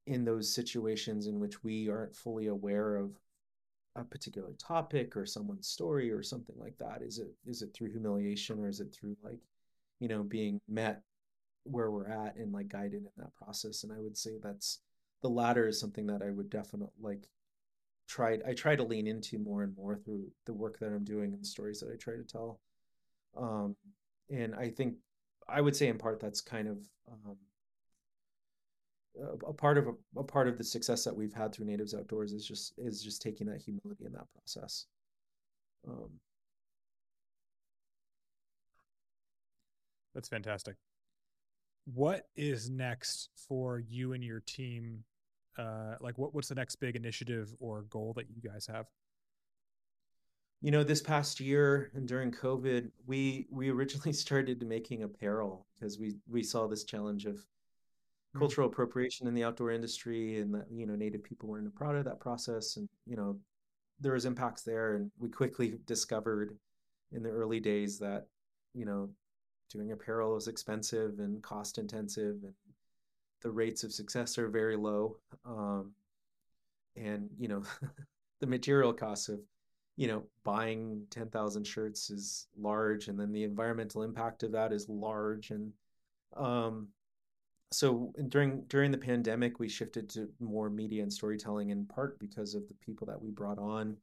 Speaker 3: in those situations in which we aren't fully aware of a particular topic or someone's story or something like that. Is it is it through humiliation or is it through like you know being met where we're at and like guided in that process and i would say that's the latter is something that i would definitely like try i try to lean into more and more through the work that i'm doing and the stories that i try to tell. Um and i think i would say in part that's kind of um a, a part of a, a part of the success that we've had through natives outdoors is just is just taking that humility in that process. Um.
Speaker 1: That's fantastic what is next for you and your team? Uh, like, what, what's the next big initiative or goal that you guys have?
Speaker 3: You know, this past year and during COVID, we we originally started making apparel because we we saw this challenge of mm-hmm. cultural appropriation in the outdoor industry, and that you know Native people weren't proud of that process, and you know there was impacts there, and we quickly discovered in the early days that you know doing apparel is expensive and cost intensive and the rates of success are very low. Um, and you know the material costs of you know buying 10,000 shirts is large and then the environmental impact of that is large. And um, so during during the pandemic we shifted to more media and storytelling in part because of the people that we brought on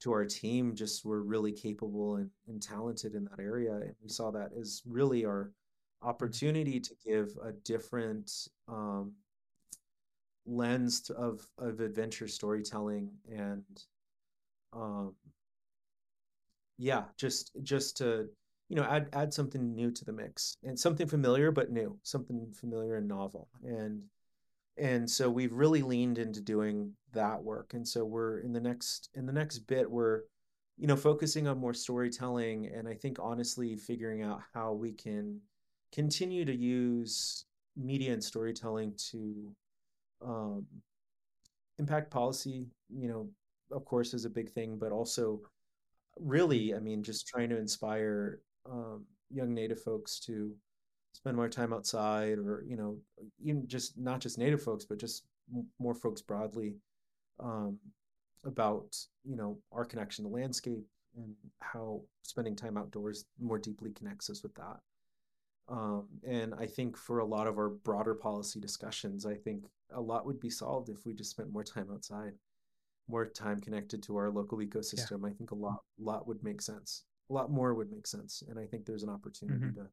Speaker 3: to our team just were really capable and, and talented in that area. And we saw that as really our opportunity to give a different um, lens of of adventure storytelling and um, yeah, just just to you know add add something new to the mix and something familiar but new, something familiar and novel. And and so we've really leaned into doing that work. And so we're in the next in the next bit we're you know focusing on more storytelling and I think honestly figuring out how we can continue to use media and storytelling to um, impact policy you know of course is a big thing but also really, I mean, just trying to inspire um, young Native folks to spend more time outside, or you know, even just not just Native folks, but just more folks broadly um, about you know our connection to landscape and how spending time outdoors more deeply connects us with that. Um, and I think for a lot of our broader policy discussions, I think a lot would be solved if we just spent more time outside more time connected to our local ecosystem, yeah. I think a lot lot would make sense. A lot more would make sense, and I think there's an opportunity mm-hmm. to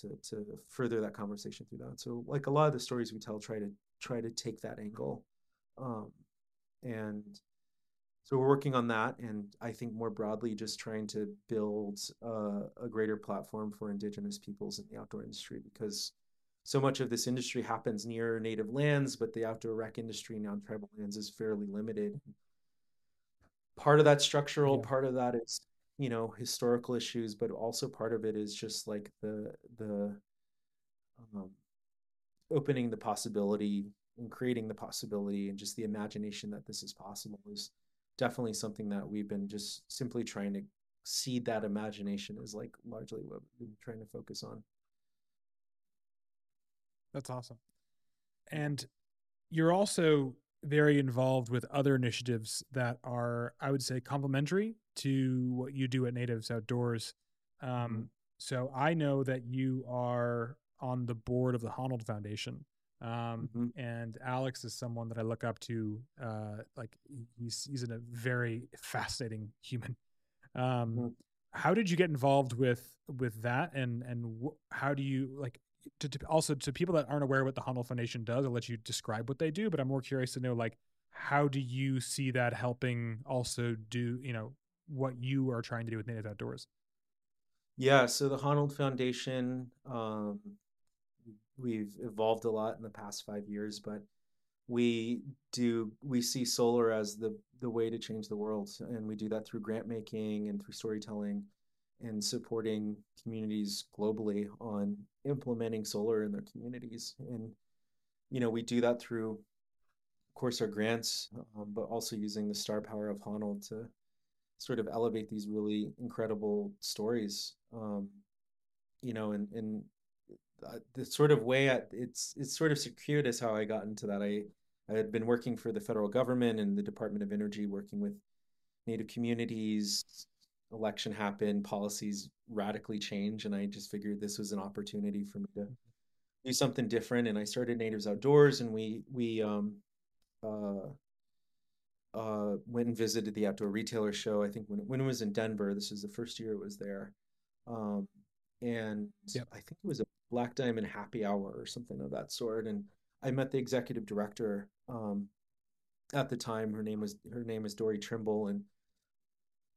Speaker 3: to to further that conversation through that. So, like a lot of the stories we tell, try to try to take that angle, um, and so we're working on that. And I think more broadly, just trying to build uh, a greater platform for Indigenous peoples in the outdoor industry because so much of this industry happens near native lands, but the outdoor rec industry non-tribal lands is fairly limited. Part of that structural, yeah. part of that is you know historical issues, but also part of it is just like the the um, opening the possibility and creating the possibility and just the imagination that this is possible is definitely something that we've been just simply trying to seed that imagination is like largely what we've been trying to focus on.
Speaker 1: That's awesome. And you're also very involved with other initiatives that are, I would say, complementary to what you do at Natives Outdoors. Um, mm-hmm. so I know that you are on the board of the Honnold Foundation. Um, mm-hmm. and Alex is someone that I look up to. Uh, like he's he's a very fascinating human. Um, mm-hmm. How did you get involved with with that, and and wh- how do you like? To, to, also to people that aren't aware what the Honnold Foundation does, I'll let you describe what they do. But I'm more curious to know, like, how do you see that helping also do, you know, what you are trying to do with Native Outdoors?
Speaker 3: Yeah, so the Honnold Foundation, um, we've evolved a lot in the past five years, but we do we see solar as the the way to change the world, and we do that through grant making and through storytelling and supporting communities globally on implementing solar in their communities. And, you know, we do that through, of course, our grants, um, but also using the star power of Honnold to sort of elevate these really incredible stories. Um, you know, and, and the sort of way I, it's it's sort of circuitous how I got into that. I I had been working for the federal government and the Department of Energy, working with Native communities, election happened, policies radically change, and I just figured this was an opportunity for me to do something different. And I started Natives Outdoors, and we we um, uh, uh, went and visited the outdoor retailer show. I think when when it was in Denver, this was the first year it was there, um, and yep. I think it was a Black Diamond Happy Hour or something of that sort. And I met the executive director um, at the time. Her name was her name is Dory Trimble, and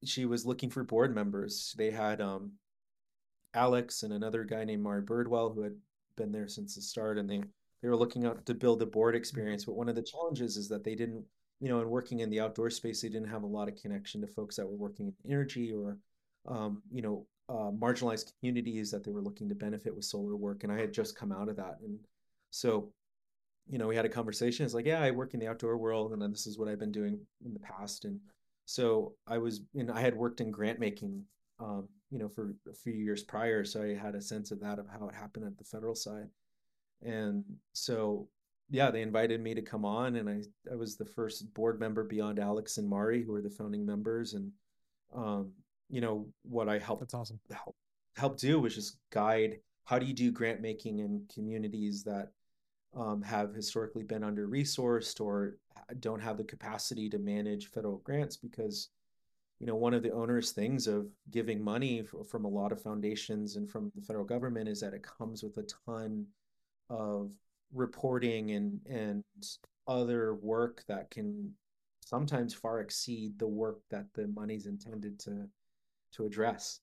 Speaker 3: she was looking for board members. They had um, Alex and another guy named Mari Birdwell who had been there since the start, and they they were looking out to build a board experience. But one of the challenges is that they didn't, you know, in working in the outdoor space, they didn't have a lot of connection to folks that were working in energy or, um, you know, uh, marginalized communities that they were looking to benefit with solar work. And I had just come out of that, and so you know, we had a conversation. It's like, yeah, I work in the outdoor world, and this is what I've been doing in the past. And so I was, you know, I had worked in grant making, um, you know, for a few years prior. So I had a sense of that, of how it happened at the federal side. And so, yeah, they invited me to come on, and I, I was the first board member beyond Alex and Mari, who were the founding members. And, um, you know, what I helped,
Speaker 1: that's awesome.
Speaker 3: Help, help do was just guide how do you do grant making in communities that um, have historically been under resourced or don't have the capacity to manage federal grants because you know, one of the onerous things of giving money from a lot of foundations and from the federal government is that it comes with a ton of reporting and and other work that can sometimes far exceed the work that the money's intended to to address.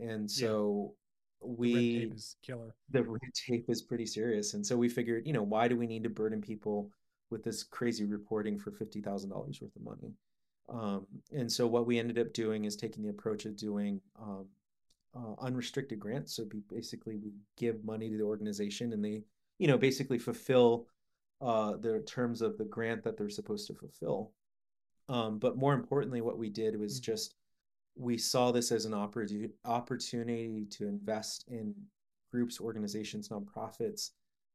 Speaker 3: And so we
Speaker 1: killer.
Speaker 3: the red tape is pretty serious. And so we figured, you know, why do we need to burden people with this crazy reporting for $50,000 worth of money? Um, and so what we ended up doing is taking the approach of doing um, uh, unrestricted grants. So basically, we give money to the organization and they, you know, basically fulfill uh, the terms of the grant that they're supposed to fulfill. Um, but more importantly, what we did was
Speaker 1: Mm.
Speaker 3: just we saw this as an opportu- opportunity to invest in groups, organizations, nonprofits,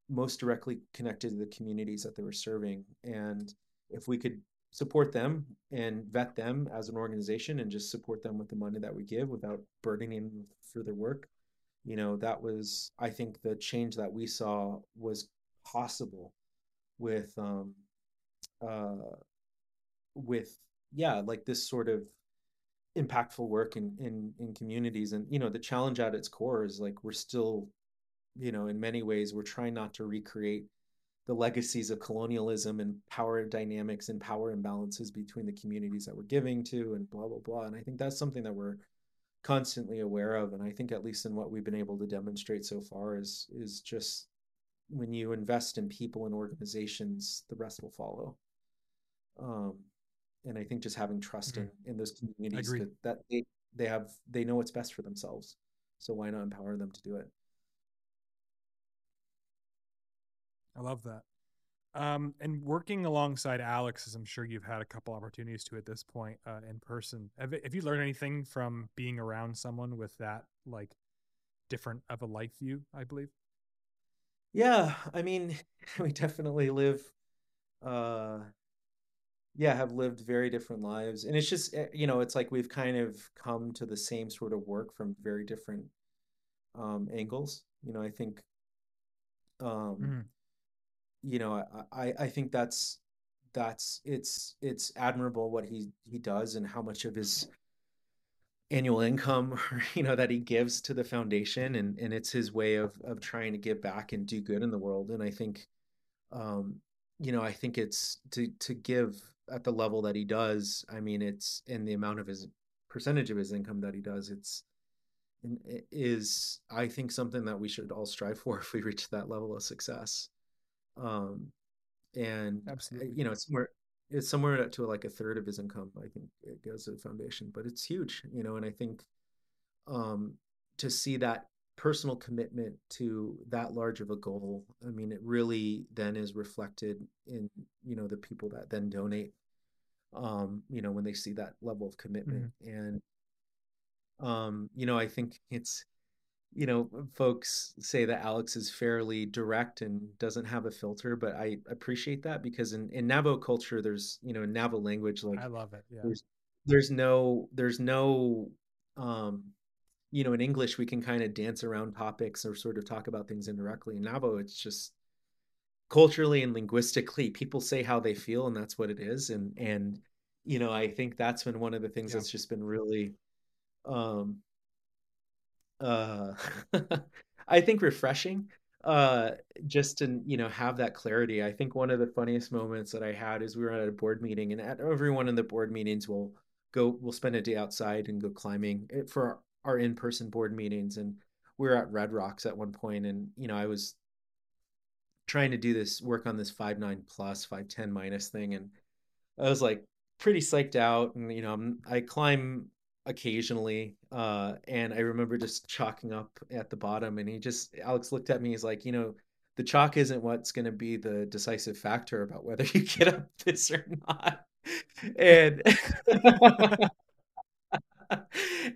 Speaker 3: most directly connected to the communities that they were serving. And if we could support them and vet them as an organization and just support them with the money that we give without burdening them for their work, you know, that was, I think, the change that we saw was possible with, um, uh, with, yeah, like this sort of impactful work in in in communities and you know the challenge at its core is like we're still you know in many ways we're trying not to recreate the legacies of colonialism and power dynamics and power imbalances between the communities that we're giving to and blah blah blah and i think that's something that we're constantly aware of and i think at least in what we've been able to demonstrate so far is is just when you invest in people and organizations the rest will follow. Um and I think just having trust in in those communities that, that they they have they know what's best for themselves. So why not empower them to do it?
Speaker 1: I love that. Um, and working alongside Alex, as I'm sure you've had a couple opportunities to at this point uh, in person. Have, have you learned anything from being around someone with that like different of a life view? I believe.
Speaker 3: Yeah, I mean, we definitely live uh yeah, have lived very different lives. And it's just eh, you know, it's like we've kind of come to the same sort of work from very different um angles. You know, I think um
Speaker 1: Mhm.
Speaker 3: you know, I, I I think that's that's it's it's admirable what he he does and how much of his annual income you know that he gives to the foundation and and it's his way of of trying to give back and do good in the world and I think um you know I think it's to to give at the level that he does I mean it's in the amount of his percentage of his income that he does it's it is I think something that we should all strive for if we reach that level of success um and uh,
Speaker 1: Absolutely.
Speaker 3: you know it's somewhere it's somewhere to like a third of his income i think it goes to the foundation but it's huge you know and i think um to see that personal commitment to that large of a goal i mean it really then is reflected in you know the people that then donate um you know when they see that level of commitment and um you know i think it's you know, folks say that Alex is fairly direct and doesn't have a filter, but I appreciate that because in, in Navajo culture, there's, you know, in Navajo language, like
Speaker 1: I love it. Yeah.
Speaker 3: there's, there's no, there's no, um, you know, in English, we can kind of dance around topics or sort of talk about things indirectly. In Navajo, it's just culturally and linguistically, people say how they feel, and that's what it is. And, and, you know, I think that's been one of the things
Speaker 1: Yeah.
Speaker 3: that's just been really, um, uh I think refreshing uh just to you know have that clarity. I think one of the funniest moments that I had is we were at a board meeting and at everyone in the board meetings will go we'll spend a day outside and go climbing eh, for our in-person board meetings and we were at Red Rocks at one point and you know I was trying to do this work on this five nine plus 510 minus thing and I was like pretty psyched out and you know I'm, I climb occasionally uh and I remember just chalking up at the bottom and he just Alex looked at me he's like you know the chalk isn't what's going to be the decisive factor about whether you get up this or not. And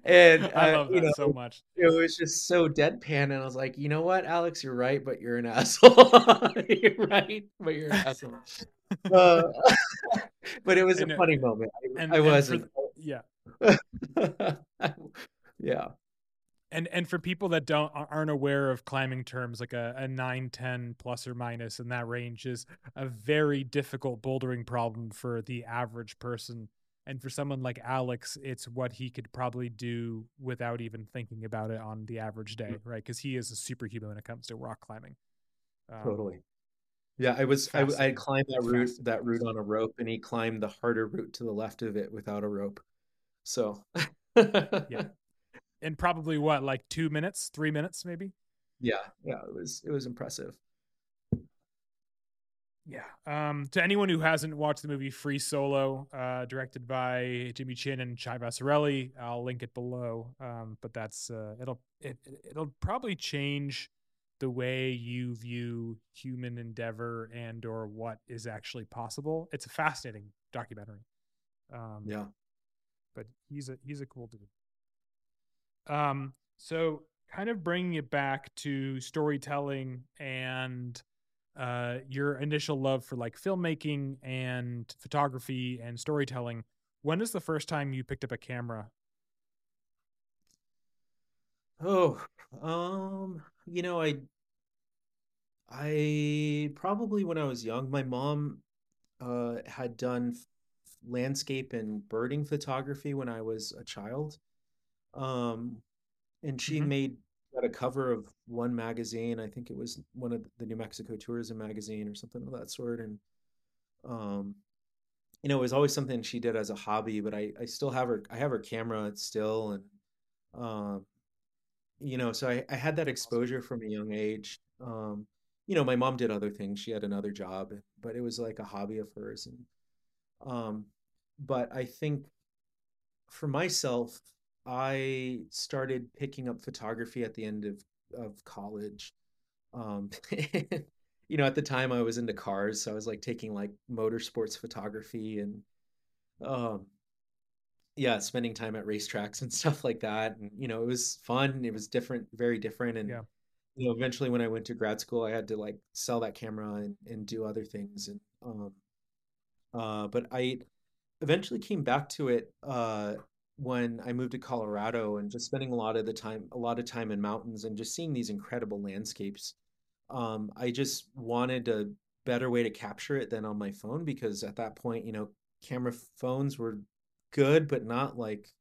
Speaker 3: and
Speaker 1: I
Speaker 3: uh,
Speaker 1: love
Speaker 3: you
Speaker 1: that
Speaker 3: know
Speaker 1: so much.
Speaker 3: it was just so deadpan and I was like you know what Alex you're right but you're an asshole. You're right but you're an asshole. Uh, but it was a
Speaker 1: And, uh,
Speaker 3: funny moment. I,
Speaker 1: And
Speaker 3: I wasn't.
Speaker 1: yeah.
Speaker 3: yeah.
Speaker 1: And and for people that don't aren't aware of climbing terms like a, a 9 10 plus or minus in that range is a very difficult bouldering problem for the average person and for someone like Alex, it's what he could probably do without even thinking about it on the average day, right? Because he is a superhuman when it comes to rock climbing.
Speaker 3: Um, totally. Yeah, I was I, I climbed that route that route on a rope, and he climbed the harder route to the left of it without a rope. So
Speaker 1: yeah, and probably what like two minutes, three minutes, maybe.
Speaker 3: Yeah, yeah, it was it was impressive.
Speaker 1: Yeah. Um, to anyone who hasn't watched the movie Free Solo, uh, directed by Jimmy Chin and Chai Vasarhelyi, I'll link it below. Um, but that's uh, it'll it, it'll probably change the way you view human endeavor and or what is actually possible. It's a fascinating documentary.
Speaker 3: Um, yeah.
Speaker 1: But he's a he's a cool dude. Um. So kind of bringing it back to storytelling and uh, your initial love for like filmmaking and photography and storytelling. When is the first time you picked up a camera?
Speaker 3: Oh, um, you know, I I probably when I was young, my mom uh had done landscape and birding photography when I was a child. Um and she mm-hmm. made got a cover of one magazine. I think it was one of the New Mexico Tourism magazine or something of that sort. And um, you know, it was always something she did as a hobby. But I I still have her. I have her camera still, and um, you know, so I I had that exposure from a young age. Um, you know, my mom did other things. She had another job, but it was like a hobby of hers. And um, but I think for myself, I started picking up photography at the end of of college. Um, you know, at the time I was into cars, so I was like taking like motorsports photography and um yeah, spending time at racetracks and stuff like that. And you know, it was fun. It was different, very different. And
Speaker 1: yeah.
Speaker 3: you know, eventually when I went to grad school, I had to like sell that camera and, and do other things. And um uh but I eventually came back to it uh when I moved to Colorado and just spending a lot of the time, a lot of time in mountains and just seeing these incredible landscapes. Um, I just wanted a better way to capture it than on my phone because at that point, you know, camera phones were good, but not like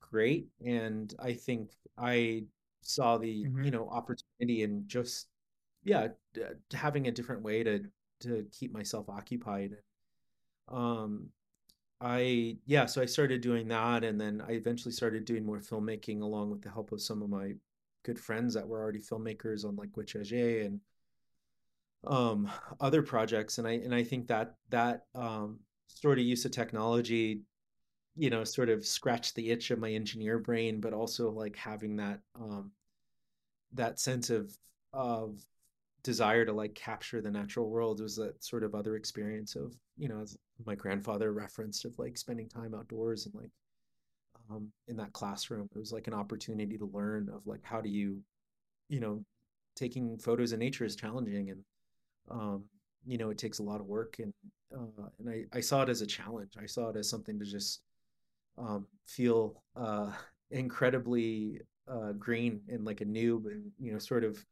Speaker 3: great. And I think I saw the, mm-hmm. you know, opportunity and just, yeah, having a different way to, to keep myself occupied. Um, I yeah, so I started doing that, and then I eventually started doing more filmmaking along with the help of some of my good friends that were already filmmakers on like Gwichyaa Zhee and um other projects and I and I think that that um sort of use of technology you know sort of scratched the itch of my engineer brain but also like having that um that sense of of desire to like capture the natural world was that sort of other experience of you know my grandfather referenced of like spending time outdoors and like um, in that classroom it was like an opportunity to learn of like how do you you know taking photos in nature is challenging and um, you know it takes a lot of work and uh, and I, I saw it as a challenge i saw it as something to just um, feel uh, incredibly uh, green and like a noob and you know sort of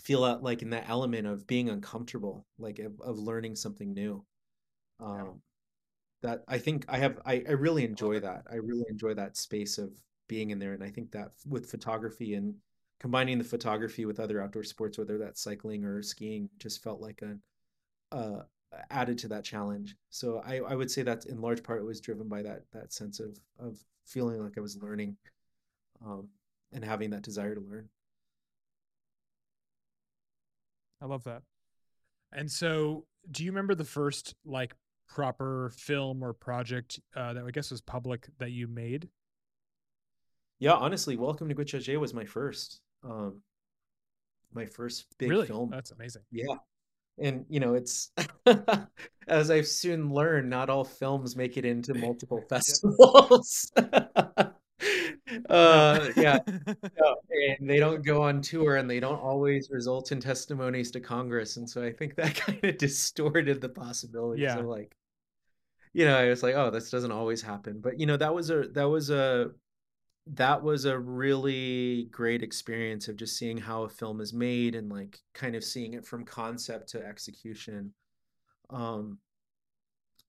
Speaker 3: feel out like in that element of being uncomfortable, like of, of learning something new. Um, yeah. That I think I have, I, I really enjoy that. I really enjoy that space of being in there. And I think that with photography and combining the photography with other outdoor sports, whether that's cycling or skiing, just felt like a, uh, added to that challenge. So I, I would say that in large part it was driven by that that sense of of feeling like I was learning, um, and having that desire to learn.
Speaker 1: I love that. And so, do you remember the first like proper film or project uh, that I guess was public that you made?
Speaker 3: Yeah, honestly, Welcome to Gwichyaa Zhee was my first, um, my first big
Speaker 1: really?
Speaker 3: film.
Speaker 1: That's amazing.
Speaker 3: Yeah, and you know, it's as I've soon learned, not all films make it into multiple festivals. uh, yeah, and they don't go on tour, and they don't always result in testimonies to Congress, and so I think that kind of distorted the possibilities
Speaker 1: yeah.
Speaker 3: of like, you know, I was like, oh, this doesn't always happen, but you know, that was a that was a that was a really great experience of just seeing how a film is made and like kind of seeing it from concept to execution. Um,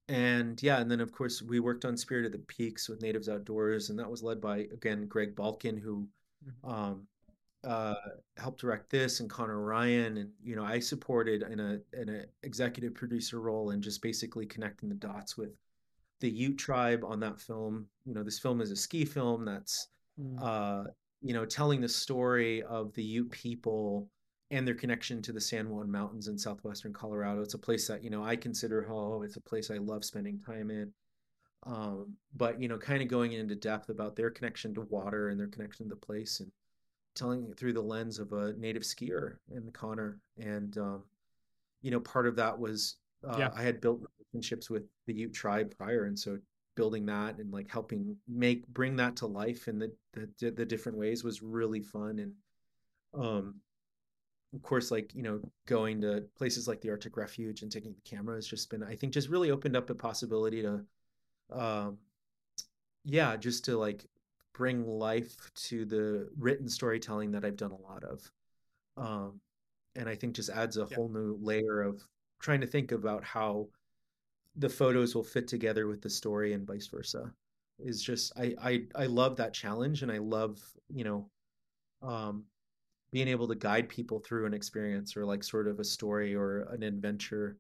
Speaker 3: and yeah, and then of course we worked on Spirit of the Peaks with Natives Outdoors, and that was led by again Greg Balkin, who
Speaker 1: Mhm.
Speaker 3: um, uh, helped direct this, and Connor Ryan, and you know I supported in a in a executive producer role and just basically connecting the dots with the Ute tribe on that film. You know, this film is a ski film that's
Speaker 1: Mm.
Speaker 3: uh, you know telling the story of the Ute people and their connection to the San Juan Mountains in southwestern Colorado. It's a place that you know I consider home. It's a place I love spending time in. Um, but you know, kind of going into depth about their connection to water and their connection to the place, and telling it through the lens of a native skier in Connor. And um, you know, part of that was uh,
Speaker 1: Yeah.
Speaker 3: I had built relationships with the Ute tribe prior, and so building that and like helping make bring that to life in the the, the different ways was really fun. And um, of course, like you know, going to places like the Arctic Refuge and taking the camera has just been, I think, just really opened up the possibility to, um, yeah, just to like bring life to the written storytelling that I've done a lot of. Um, and I think just adds a
Speaker 1: Yeah.
Speaker 3: whole new layer of trying to think about how the photos will fit together with the story and vice versa. Is just I I I love that challenge and I love, you know, um being able to guide people through an experience or like sort of a story or an adventure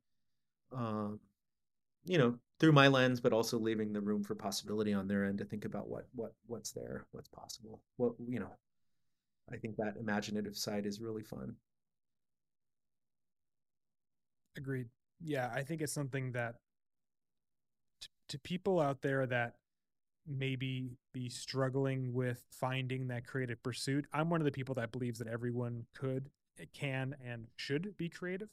Speaker 3: um you know through my lens but also leaving the room for possibility on their end to think about what what what's there what's possible what you know i think that imaginative side is really fun
Speaker 1: Agreed. Yeah, I think it's something that t- to people out there that maybe be struggling with finding that creative pursuit. I'm one of the people that believes that everyone could, eh, can, and should be creative.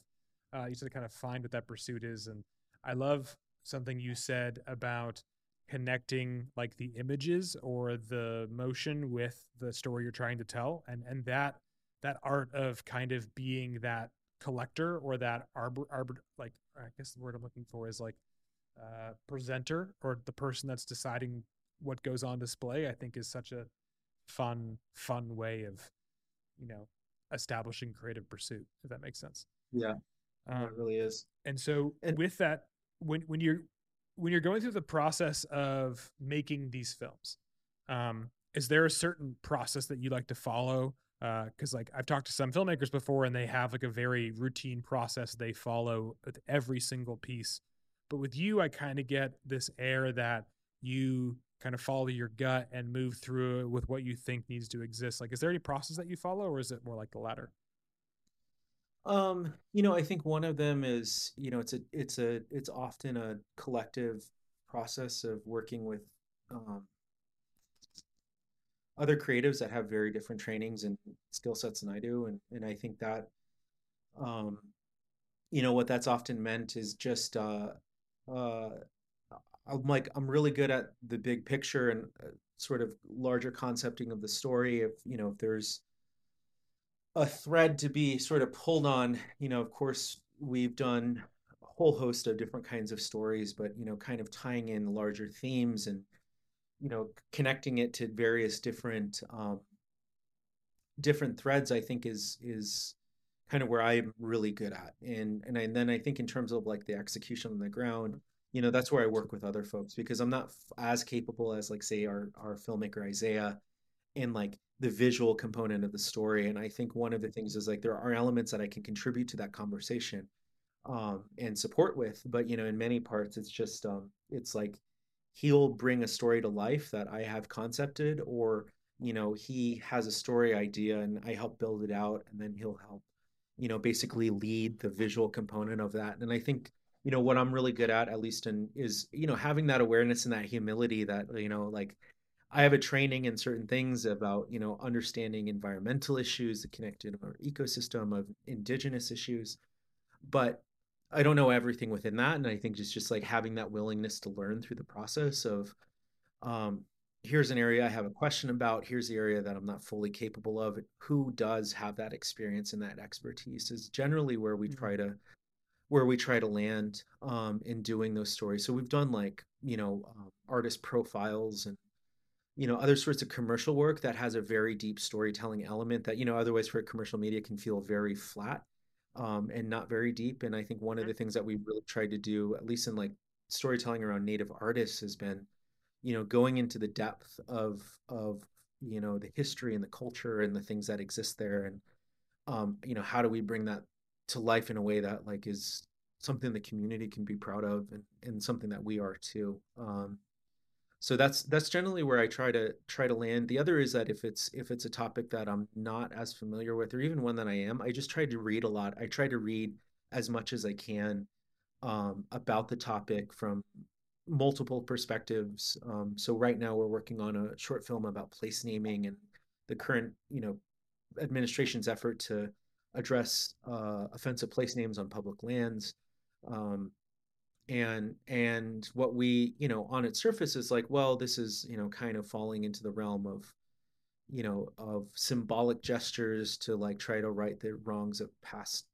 Speaker 1: Uh, you just to kind of find what that pursuit is. And I love something you said about connecting like the images or the motion with the story you're trying to tell, and and that that art of kind of being that collector or that arbor, arbor like I guess the word I'm looking for is like uh, presenter or the person that's deciding what goes on display. I think is such a fun fun way of you know establishing creative pursuit if that makes sense.
Speaker 3: yeah
Speaker 1: Um,
Speaker 3: it really is
Speaker 1: and so
Speaker 3: And-
Speaker 1: with that, when when you're when you're going through the process of making these films, um, is there a certain process that you like to follow? Because like I've talked to some filmmakers before, and they have like a very routine process they follow with every single piece. But with you, I kind of get this air that you kind of follow your gut and move through it with what you think needs to exist. Like, is there any process that you follow, or is it more like the latter?
Speaker 3: Um, you know, I think one of them is, you know, it's a it's a it's often a collective process of working with um, other creatives that have very different trainings and skill sets than I do, and and I think that um, you know, what that's often meant is just uh, uh, I'm like I'm really good at the big picture and uh, sort of larger concepting of the story. If you know, if there's a thread to be sort of pulled on. You know, of course, we've done a whole host of different kinds of stories, but you know, kind of tying in larger themes and you know, connecting it to various different um, different threads. I think is is kind of where I'm really good at, and and, I, and then I think in terms of like the execution on the ground. You know, that's where I work with other folks because I'm not f- as capable as like say our our filmmaker Isaiah in like the visual component of the story. And I think one of the things is like there are elements that I can contribute to that conversation um, and support with, but you know, in many parts, it's just um, it's like he'll bring a story to life that I have concepted, or you know, he has a story idea and I help build it out, and then he'll help, you know, basically lead the visual component of that. And I think you know what I'm really good at, at least in is you know having that awareness and that humility that you know like I have a training in certain things about, you know, understanding environmental issues, the connected our ecosystem of indigenous issues, but I don't know everything within that. And I think just just like having that willingness to learn through the process of um, here's an area I have a question about, here's the area that I'm not fully capable of. Who does have that experience and that expertise is generally where we
Speaker 1: Mhm.
Speaker 3: try to where we try to land um, in doing those stories. So we've done like, you know, um, artist profiles and you know other sorts of commercial work that has a very deep storytelling element that you know otherwise for commercial media can feel very flat um, and not very deep and i think one of the things that we really tried to do at least in like storytelling around native artists has been you know going into the depth of of you know the history and the culture and the things that exist there and um you know how do we bring that to life in a way that like is something the community can be proud of and, and something that we are too um so that's that's generally where i try to try to land the other is that if it's if it's a topic that i'm not as familiar with or even one that i am i just try to read a lot i try to read as much as i can um, about the topic from multiple perspectives. Um, so right now we're working on a short film about place naming and the current, you know, administration's effort to address uh, offensive place names on public lands. Um, and and what we, you know, on its surface is like, well, this is, you know, kind of falling into the realm of, you know, of symbolic gestures to like try to right the wrongs of past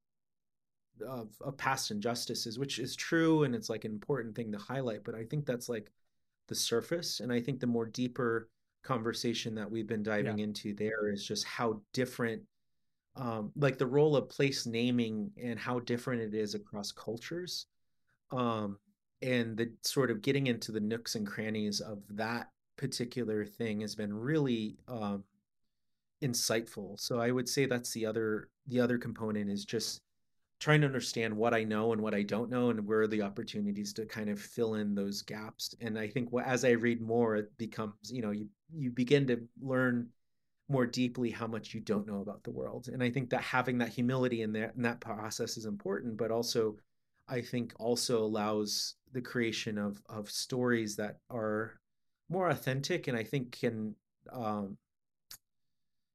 Speaker 3: of, of past injustices, which is true and it's like an important thing to highlight. But I think that's like the surface. And I think the more deeper conversation that we've been diving yeah. into there is just how different um, like the role of place naming and how different it is across cultures um, and the sort of getting into the nooks and crannies of that particular thing has been really um, insightful so i would say that's the other the other component is just trying to understand what I know and what I don't know, and where are the opportunities to kind of fill in those gaps. And I think as I read more, it becomes you know you you begin to learn more deeply how much you don't know about the world. And I think that having that humility in that in that process is important, but also I think also allows the creation of of stories that are more authentic and I think can um,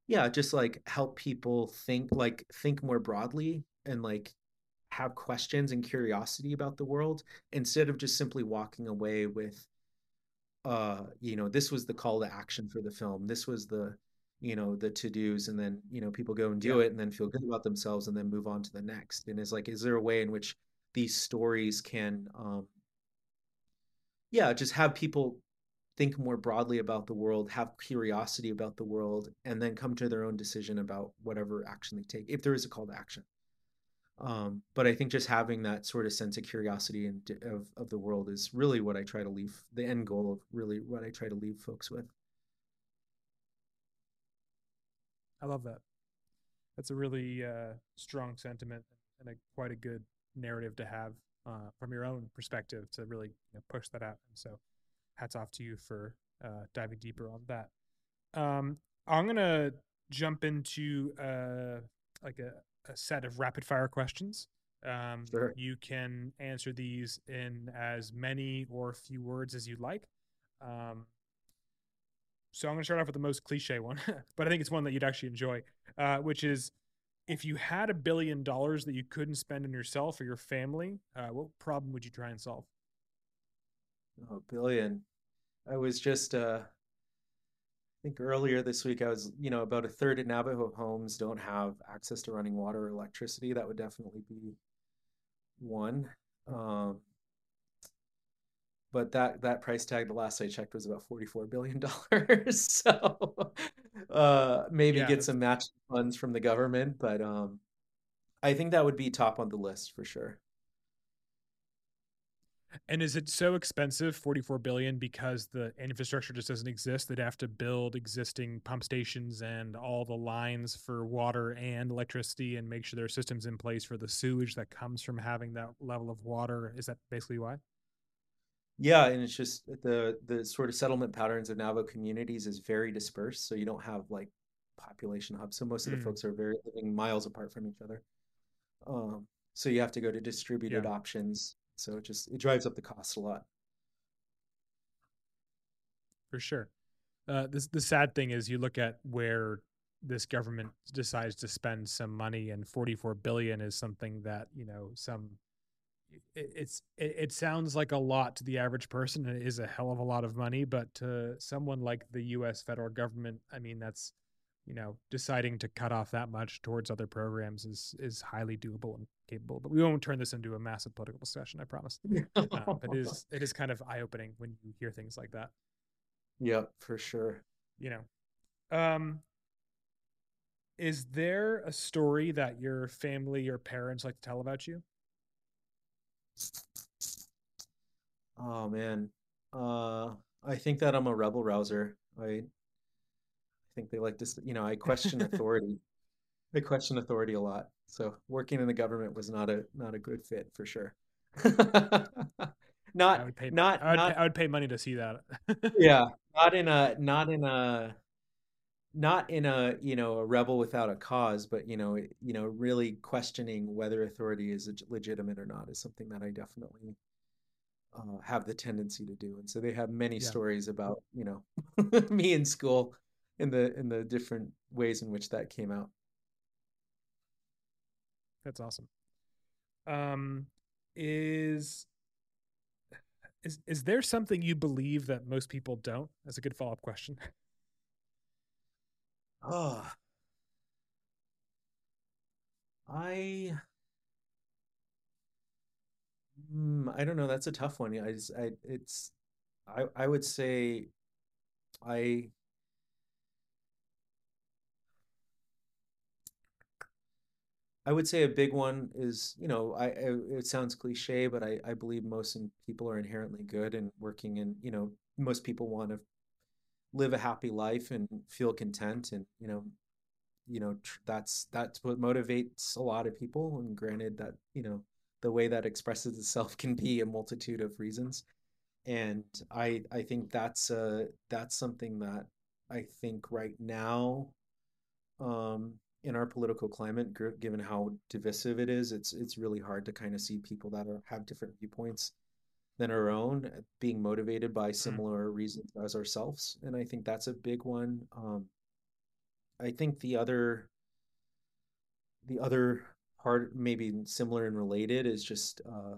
Speaker 3: yeah just like help people think like think more broadly and like have questions and curiosity about the world instead of just simply walking away with uh you know this was the call to action for the film this was the you know the to-dos and then you know people go and do yeah. it and then feel good about themselves and then move on to the next and it's like is there a way in which these stories can um yeah just have people think more broadly about the world have curiosity about the world and then come to their own decision about whatever action they take if there is a call to action um, but I think just having that sort of sense of curiosity and of of the world is really what I try to leave the end goal of really what I try to leave folks with.
Speaker 1: I love that. That's a really uh, strong sentiment and a quite a good narrative to have uh, from your own perspective to really you know, push that out. And so, hats off to you for uh, diving deeper on that. Um, I'm gonna jump into uh, like a a set of rapid fire questions. Um, sure. You can answer these in as many or few words as you'd like. Um, so I'm going to start off with the most cliche one, but I think it's one that you'd actually enjoy, uh, which is if you had a billion dollars that you couldn't spend on yourself or your family, uh, what problem would you try and solve?
Speaker 3: Oh, billion. I was just uh, think earlier this week I was, you know, about a third of Navajo homes don't have access to running water or electricity. That would definitely be one. Um, but that that price tag, the last I checked, was about forty-four billion dollars. so uh, maybe yeah, get some matching funds from the government, but um, I think that would be top on the list for sure.
Speaker 1: And is it so expensive, 44 billion, because the infrastructure just doesn't exist? They'd have to build existing pump stations and all the lines for water and electricity and make sure there are systems in place for the sewage that comes from having that level of water. Is that basically why?
Speaker 3: Yeah, and it's just the the sort of settlement patterns of Navajo communities is very dispersed. So you don't have like population hubs. So most of the mm. folks are very living miles apart from each other. Um, so you have to go to distributed yeah. options so it just it drives up the cost a lot.
Speaker 1: For sure. Uh, this the sad thing is you look at where this government decides to spend some money, and 44 billion is something that you know some. It, it's it, it sounds like a lot to the average person, and it is a hell of a lot of money. But to someone like the U.S. federal government, I mean, that's you know deciding to cut off that much towards other programs is is highly doable and capable but we won't turn this into a massive political discussion i promise uh, but it is it is kind of eye-opening when you hear things like that
Speaker 3: yeah for sure
Speaker 1: you know um is there a story that your family or parents like to tell about you
Speaker 3: Oh man. Uh, I think that I'm a rebel rouser. I I think they like to, you know, I question authority. I question authority a lot. So working in the government was not a not a good fit for sure.
Speaker 1: I
Speaker 3: Not
Speaker 1: would pay.
Speaker 3: not
Speaker 1: I would. Pay,
Speaker 3: not
Speaker 1: I would pay money to see that.
Speaker 3: yeah, not in a not in a not in a, you know, a rebel without a cause, but you know, you know, really questioning whether authority is legitimate or not is something that I definitely uh, have the tendency to do. And so they have many
Speaker 1: yeah,
Speaker 3: stories about, you know, me in school in the in the different ways in which that came out.
Speaker 1: that's awesome. Um, is is is there something you believe that most people don't? That's a good follow up question.
Speaker 3: Oh, I mm, I don't know. That's a tough one. I I it's I I would say I I would say a big one is, you know, I, I it sounds cliche, but I I believe most in, people are inherently good and working in, you know, most people want to live a happy life and feel content and, you know, you know tr- that's that's what motivates a lot of people. And granted that you know the way that expresses itself can be a multitude of reasons. And i i think that's uh that's something that i think right now um in our political climate given how divisive it is it's it's really hard to kind of see people that are have different viewpoints than our own uh, being motivated by
Speaker 1: Mm,
Speaker 3: similar reasons as ourselves and i think that's a big one um i think the other the other part maybe similar and related is just uh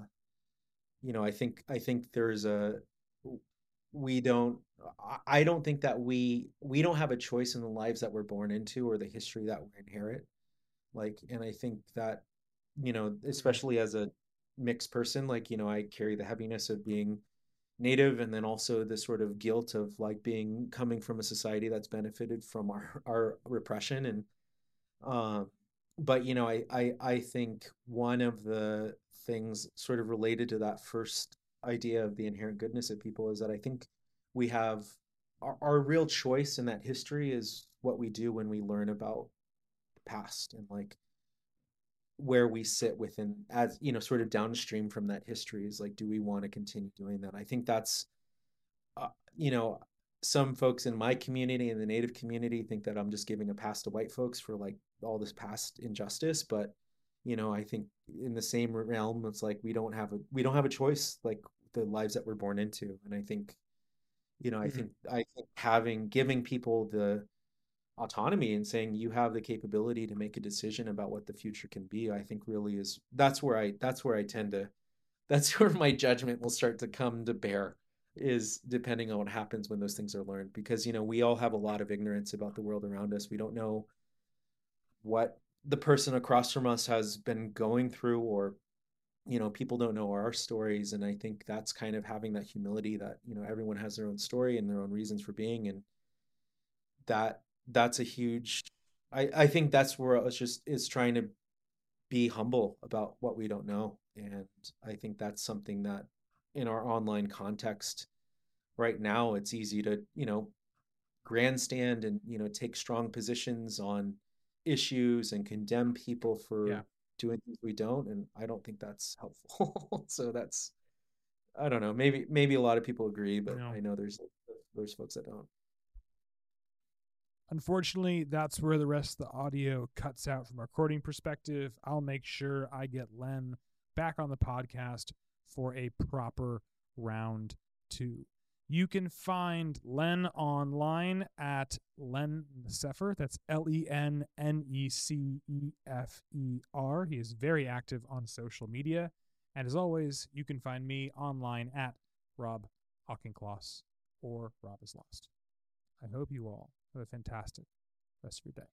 Speaker 3: you know i think i think there's a we don't i don't think that we we don't have a choice in the lives that we're born into or the history that we inherit like and i think that you know especially as a mixed person like you know i carry the heaviness of being native and then also the sort of guilt of like being coming from a society that's benefited from our our repression and um, but you know, I, I I think one of the things sort of related to that first idea of the inherent goodness of people is that I think we have our, our real choice in that history is what we do when we learn about the past and like where we sit within as you know sort of downstream from that history is like do we want to continue doing that i think that's uh, you know, some folks in my community and the Native community think that I'm just giving a pass to white folks for like all this past injustice, but you know, I think in the same realm, it's like we don't have a we don't have a choice like the lives that we're born into, and I think you know, I
Speaker 1: mhm.
Speaker 3: think I think having giving people the autonomy and saying you have the capability to make a decision about what the future can be, I think really is that's where I that's where I tend to that's where my judgment will start to come to bear is depending on what happens when those things are learned. Because you know we all have a lot of ignorance about the world around us. We don't know what the person across from us has been going through or you know people don't know our stories. And i think that's kind of having that humility that you know everyone has their own story and their own reasons for being. And that that's a huge i i think that's where it's just is trying to be humble about what we don't know. And i think that's something that in our online context right now it's easy to you know grandstand and you know take strong positions on issues and condemn people for
Speaker 1: Yeah,
Speaker 3: doing things we don't. And i don't think that's helpful. So that's i don't know. Maybe maybe a lot of people agree but
Speaker 1: no.
Speaker 3: i know there's there's folks that don't
Speaker 1: Unfortunately, that's where the rest of the audio cuts out from a recording perspective. I'll make sure I get Len back on the podcast for a proper round two. You can find Len online at Len Necefer. That's L E N N E C E F E R. He is very active on social media. And as always, you can find me online at Rob Auchincloss or Rob is Lost. I hope you all have a fantastic rest of your day.